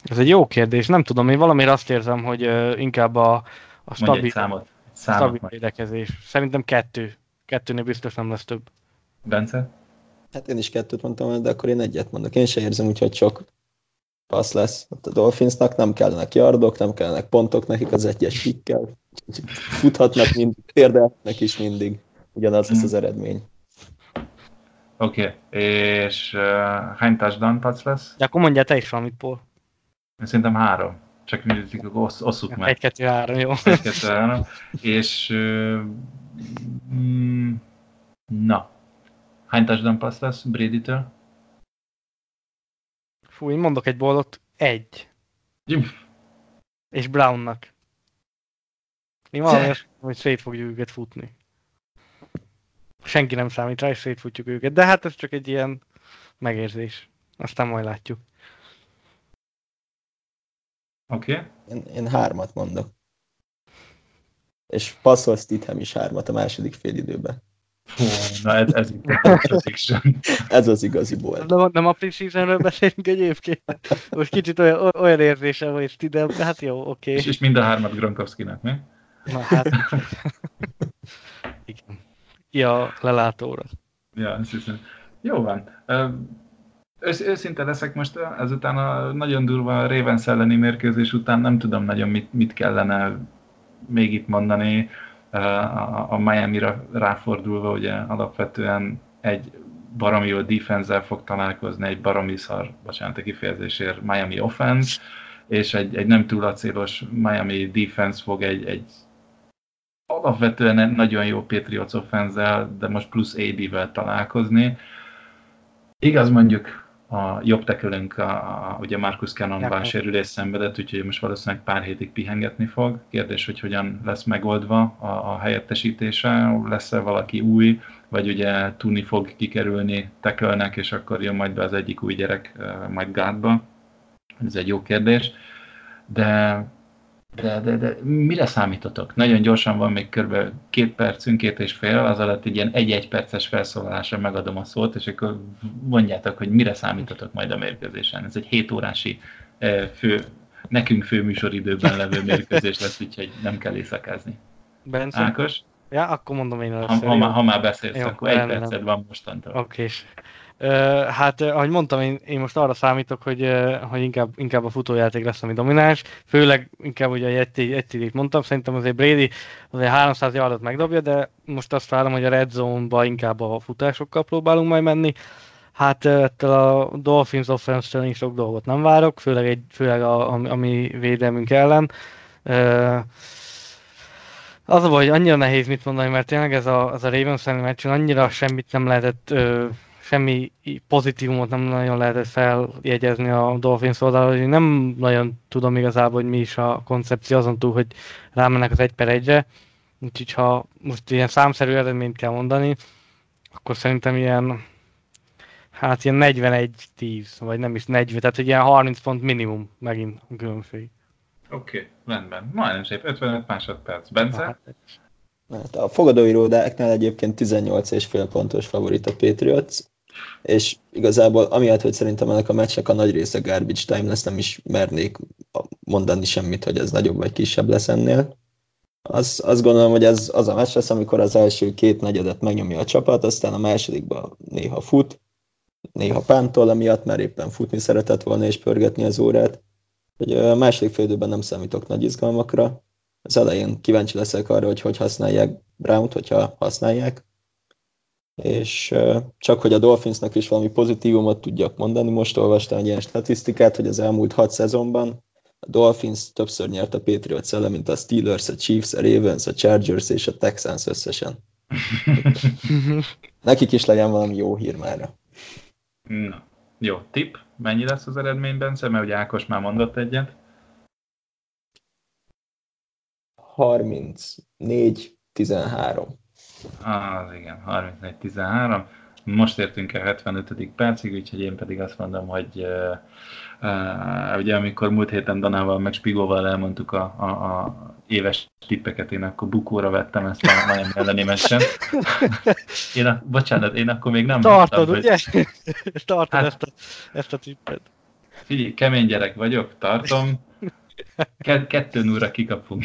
ez egy jó kérdés, nem tudom, én valamire azt érzem, hogy inkább a, a stabil, számot. Számot stabil védekezés. Szerintem kettő. Kettőnél biztos nem lesz több. Bence? Hát én is kettőt mondtam, de akkor én egyet mondok. Én se érzem úgyhogy sok passz lesz. Ott a Dolphinsnak nem kellenek yardok, nem kellenek pontok, nekik az egyes kikkel. Futhatnak mindig, példának is mindig. Ugyanaz lesz az eredmény. Oké, okay. és uh, hány touchdown pass lesz? De akkor mondja te is valamit, Paul. Én szerintem három. Csak mindig osz, osszuk meg. Egy, kettő, három, jó. Egy, kettő, három. És uh, mm, na, hány touchdown pass lesz Brady-től? Fú, én mondok egy boldot, egy. Jim. És Brownnak. Én valami azt hogy szét fogjuk őket futni. Senki nem számít rá, és szétfutjuk őket. De hát ez csak egy ilyen megérzés. Aztán majd látjuk. Oké. Okay. Én, én hármat mondok. És passzol Stidham is hármat a második fél időben. Hú, na ez, ez, <laughs> ez az igazi bolt. Nem, nem a preseasonről beszélünk egyébként. Most kicsit olyan, olyan érzésem, hogy Stidem, hát jó, oké. Okay. És, és mind a hármat Gronkowski-nak, mi? Na hát. Igen. Ki a lelátóra. Ja, ez hiszem. Jó van. Ősz, őszinte leszek most ezután a nagyon durva Ravens elleni mérkőzés után nem tudom nagyon mit, mit kellene még itt mondani a Miami-ra ráfordulva, ugye alapvetően egy baromi jó defense fog találkozni, egy baromi szar, bocsánat a kifejezésért, Miami offense, és egy, egy nem túl acélos Miami defense fog egy, egy alapvetően nagyon jó Patriots offense de most plusz AD-vel találkozni. Igaz mondjuk a jobb tekölünk, a, a, ugye Marcus Cannon sérülés szenvedett, úgyhogy most valószínűleg pár hétig pihengetni fog. Kérdés, hogy hogyan lesz megoldva a, a helyettesítése, lesz-e valaki új, vagy ugye tudni fog kikerülni tekölnek, és akkor jön majd be az egyik új gyerek majd gátba. Ez egy jó kérdés. De de, de, de mire számítotok? Nagyon gyorsan van még kb. két percünk, két és fél, az alatt egy ilyen egy-egy perces felszólalásra megadom a szót, és akkor mondjátok, hogy mire számítotok majd a mérkőzésen. Ez egy 7 órási fő, nekünk fő műsoridőben levő mérkőzés lesz, úgyhogy nem kell éjszakázni. Bence? Ákos? Ja, akkor mondom én először. Ha, ha, ha már beszélsz, jó, akkor egy perced van mostantól. Oké, hát, ahogy mondtam, én, én most arra számítok, hogy, hogy inkább, inkább a futójáték lesz, ami domináns. Főleg inkább ugye egy, egy mondtam, szerintem azért Brady azért 300 yardot megdobja, de most azt várom, hogy a red zone-ba inkább a futásokkal próbálunk majd menni. Hát ettől a Dolphins offense is sok dolgot nem várok, főleg, egy, főleg a, a, a mi védelmünk ellen. Az a baj, hogy annyira nehéz mit mondani, mert tényleg ez a, ez a Ravens elleni meccsen annyira semmit nem lehetett semmi pozitívumot nem nagyon lehetett feljegyezni a Dolphins oldalról, hogy nem nagyon tudom igazából, hogy mi is a koncepció azon túl, hogy rámennek az egy per egyre. Úgyhogy ha most ilyen számszerű eredményt kell mondani, akkor szerintem ilyen hát ilyen 41-10, vagy nem is 40, tehát egy ilyen 30 pont minimum megint a különbség. Oké, okay, rendben. Majdnem szép, 55 másodperc. Bence? Hát, hát a fogadóiródáknál egyébként 18 és fél pontos favorit a Patriots, és igazából amiatt, hogy szerintem ennek a meccsnek a nagy része garbage time lesz, nem is mernék mondani semmit, hogy ez nagyobb vagy kisebb lesz ennél. Az, azt gondolom, hogy ez az a meccs lesz, amikor az első két negyedet megnyomja a csapat, aztán a másodikban néha fut, néha pántol emiatt, mert éppen futni szeretett volna és pörgetni az órát. Hogy a második félidőben nem számítok nagy izgalmakra. Az elején kíváncsi leszek arra, hogy hogy használják Brown-t, hogyha használják. És csak hogy a Dolphinsnak is valami pozitívumot tudjak mondani, most olvastam egy ilyen statisztikát, hogy az elmúlt hat szezonban a Dolphins többször nyert a Patriots ellen, mint a Steelers, a Chiefs, a Ravens, a Chargers és a Texans összesen. <laughs> Nekik is legyen valami jó hír már. Na, jó, tip. Mennyi lesz az eredmény, Bence? Mert ugye Ákos már mondott egyet. 34-13. Az igen, 34-13. Most értünk el 75. percig, úgyhogy én pedig azt mondom, hogy uh, uh, ugye amikor múlt héten Danával meg Spigóval elmondtuk a, a, a éves tippeket, én akkor bukóra vettem ezt a Miami <laughs> elleni meccsen. Én a, bocsánat, én akkor még nem Tartod, mondtam, ugye? Hogy... <laughs> Tartod hát, ezt, a, ezt a tippet. Figyelj, kemény gyerek vagyok, tartom. <laughs> Ke- kettő núra kikapunk.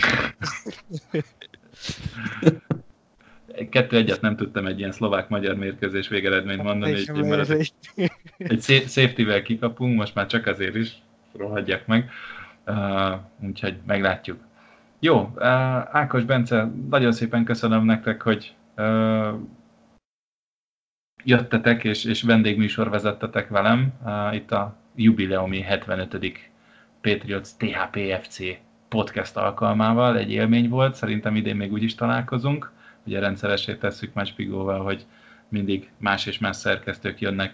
Kettő egyet nem tudtam egy ilyen szlovák-magyar mérkőzés végeredményt mondani, hogy egy, egy safety-vel kikapunk, most már csak azért is, rohadjak meg. Uh, úgyhogy meglátjuk. Jó, Ákos Bence, nagyon szépen köszönöm nektek, hogy jöttetek és, és vendégműsor vezettetek velem itt a jubileumi 75. Patriots THPFC podcast alkalmával. Egy élmény volt, szerintem idén még úgy is találkozunk. Ugye rendszeresé tesszük Máspigóval, hogy mindig más és más szerkesztők jönnek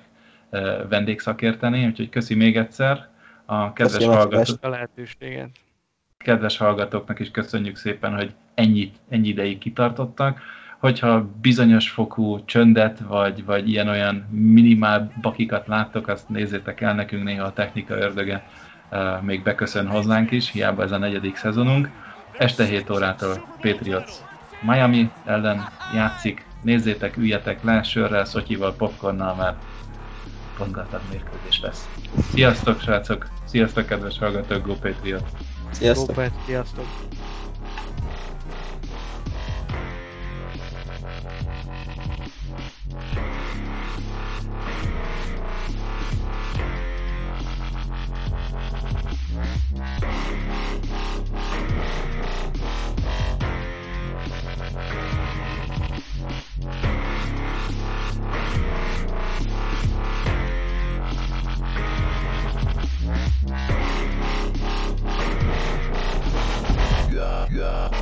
vendégszakérteni, úgyhogy köszi még egyszer a kedves hallgatók. a lehetőséget kedves hallgatóknak is köszönjük szépen, hogy ennyi, ennyi ideig kitartottak. Hogyha bizonyos fokú csöndet, vagy, vagy ilyen-olyan minimál bakikat láttok, azt nézzétek el nekünk, néha a technika ördöge uh, még beköszön hozzánk is, hiába ez a negyedik szezonunk. Este 7 órától Patriots Miami ellen játszik, nézzétek, üljetek le, sörrel, szotyival, popcornnal, mert pontgatlan mérkőzés lesz. Sziasztok, srácok! Sziasztok, kedves hallgatók, Go Patriots! Sziasztok! Sziasztok! God.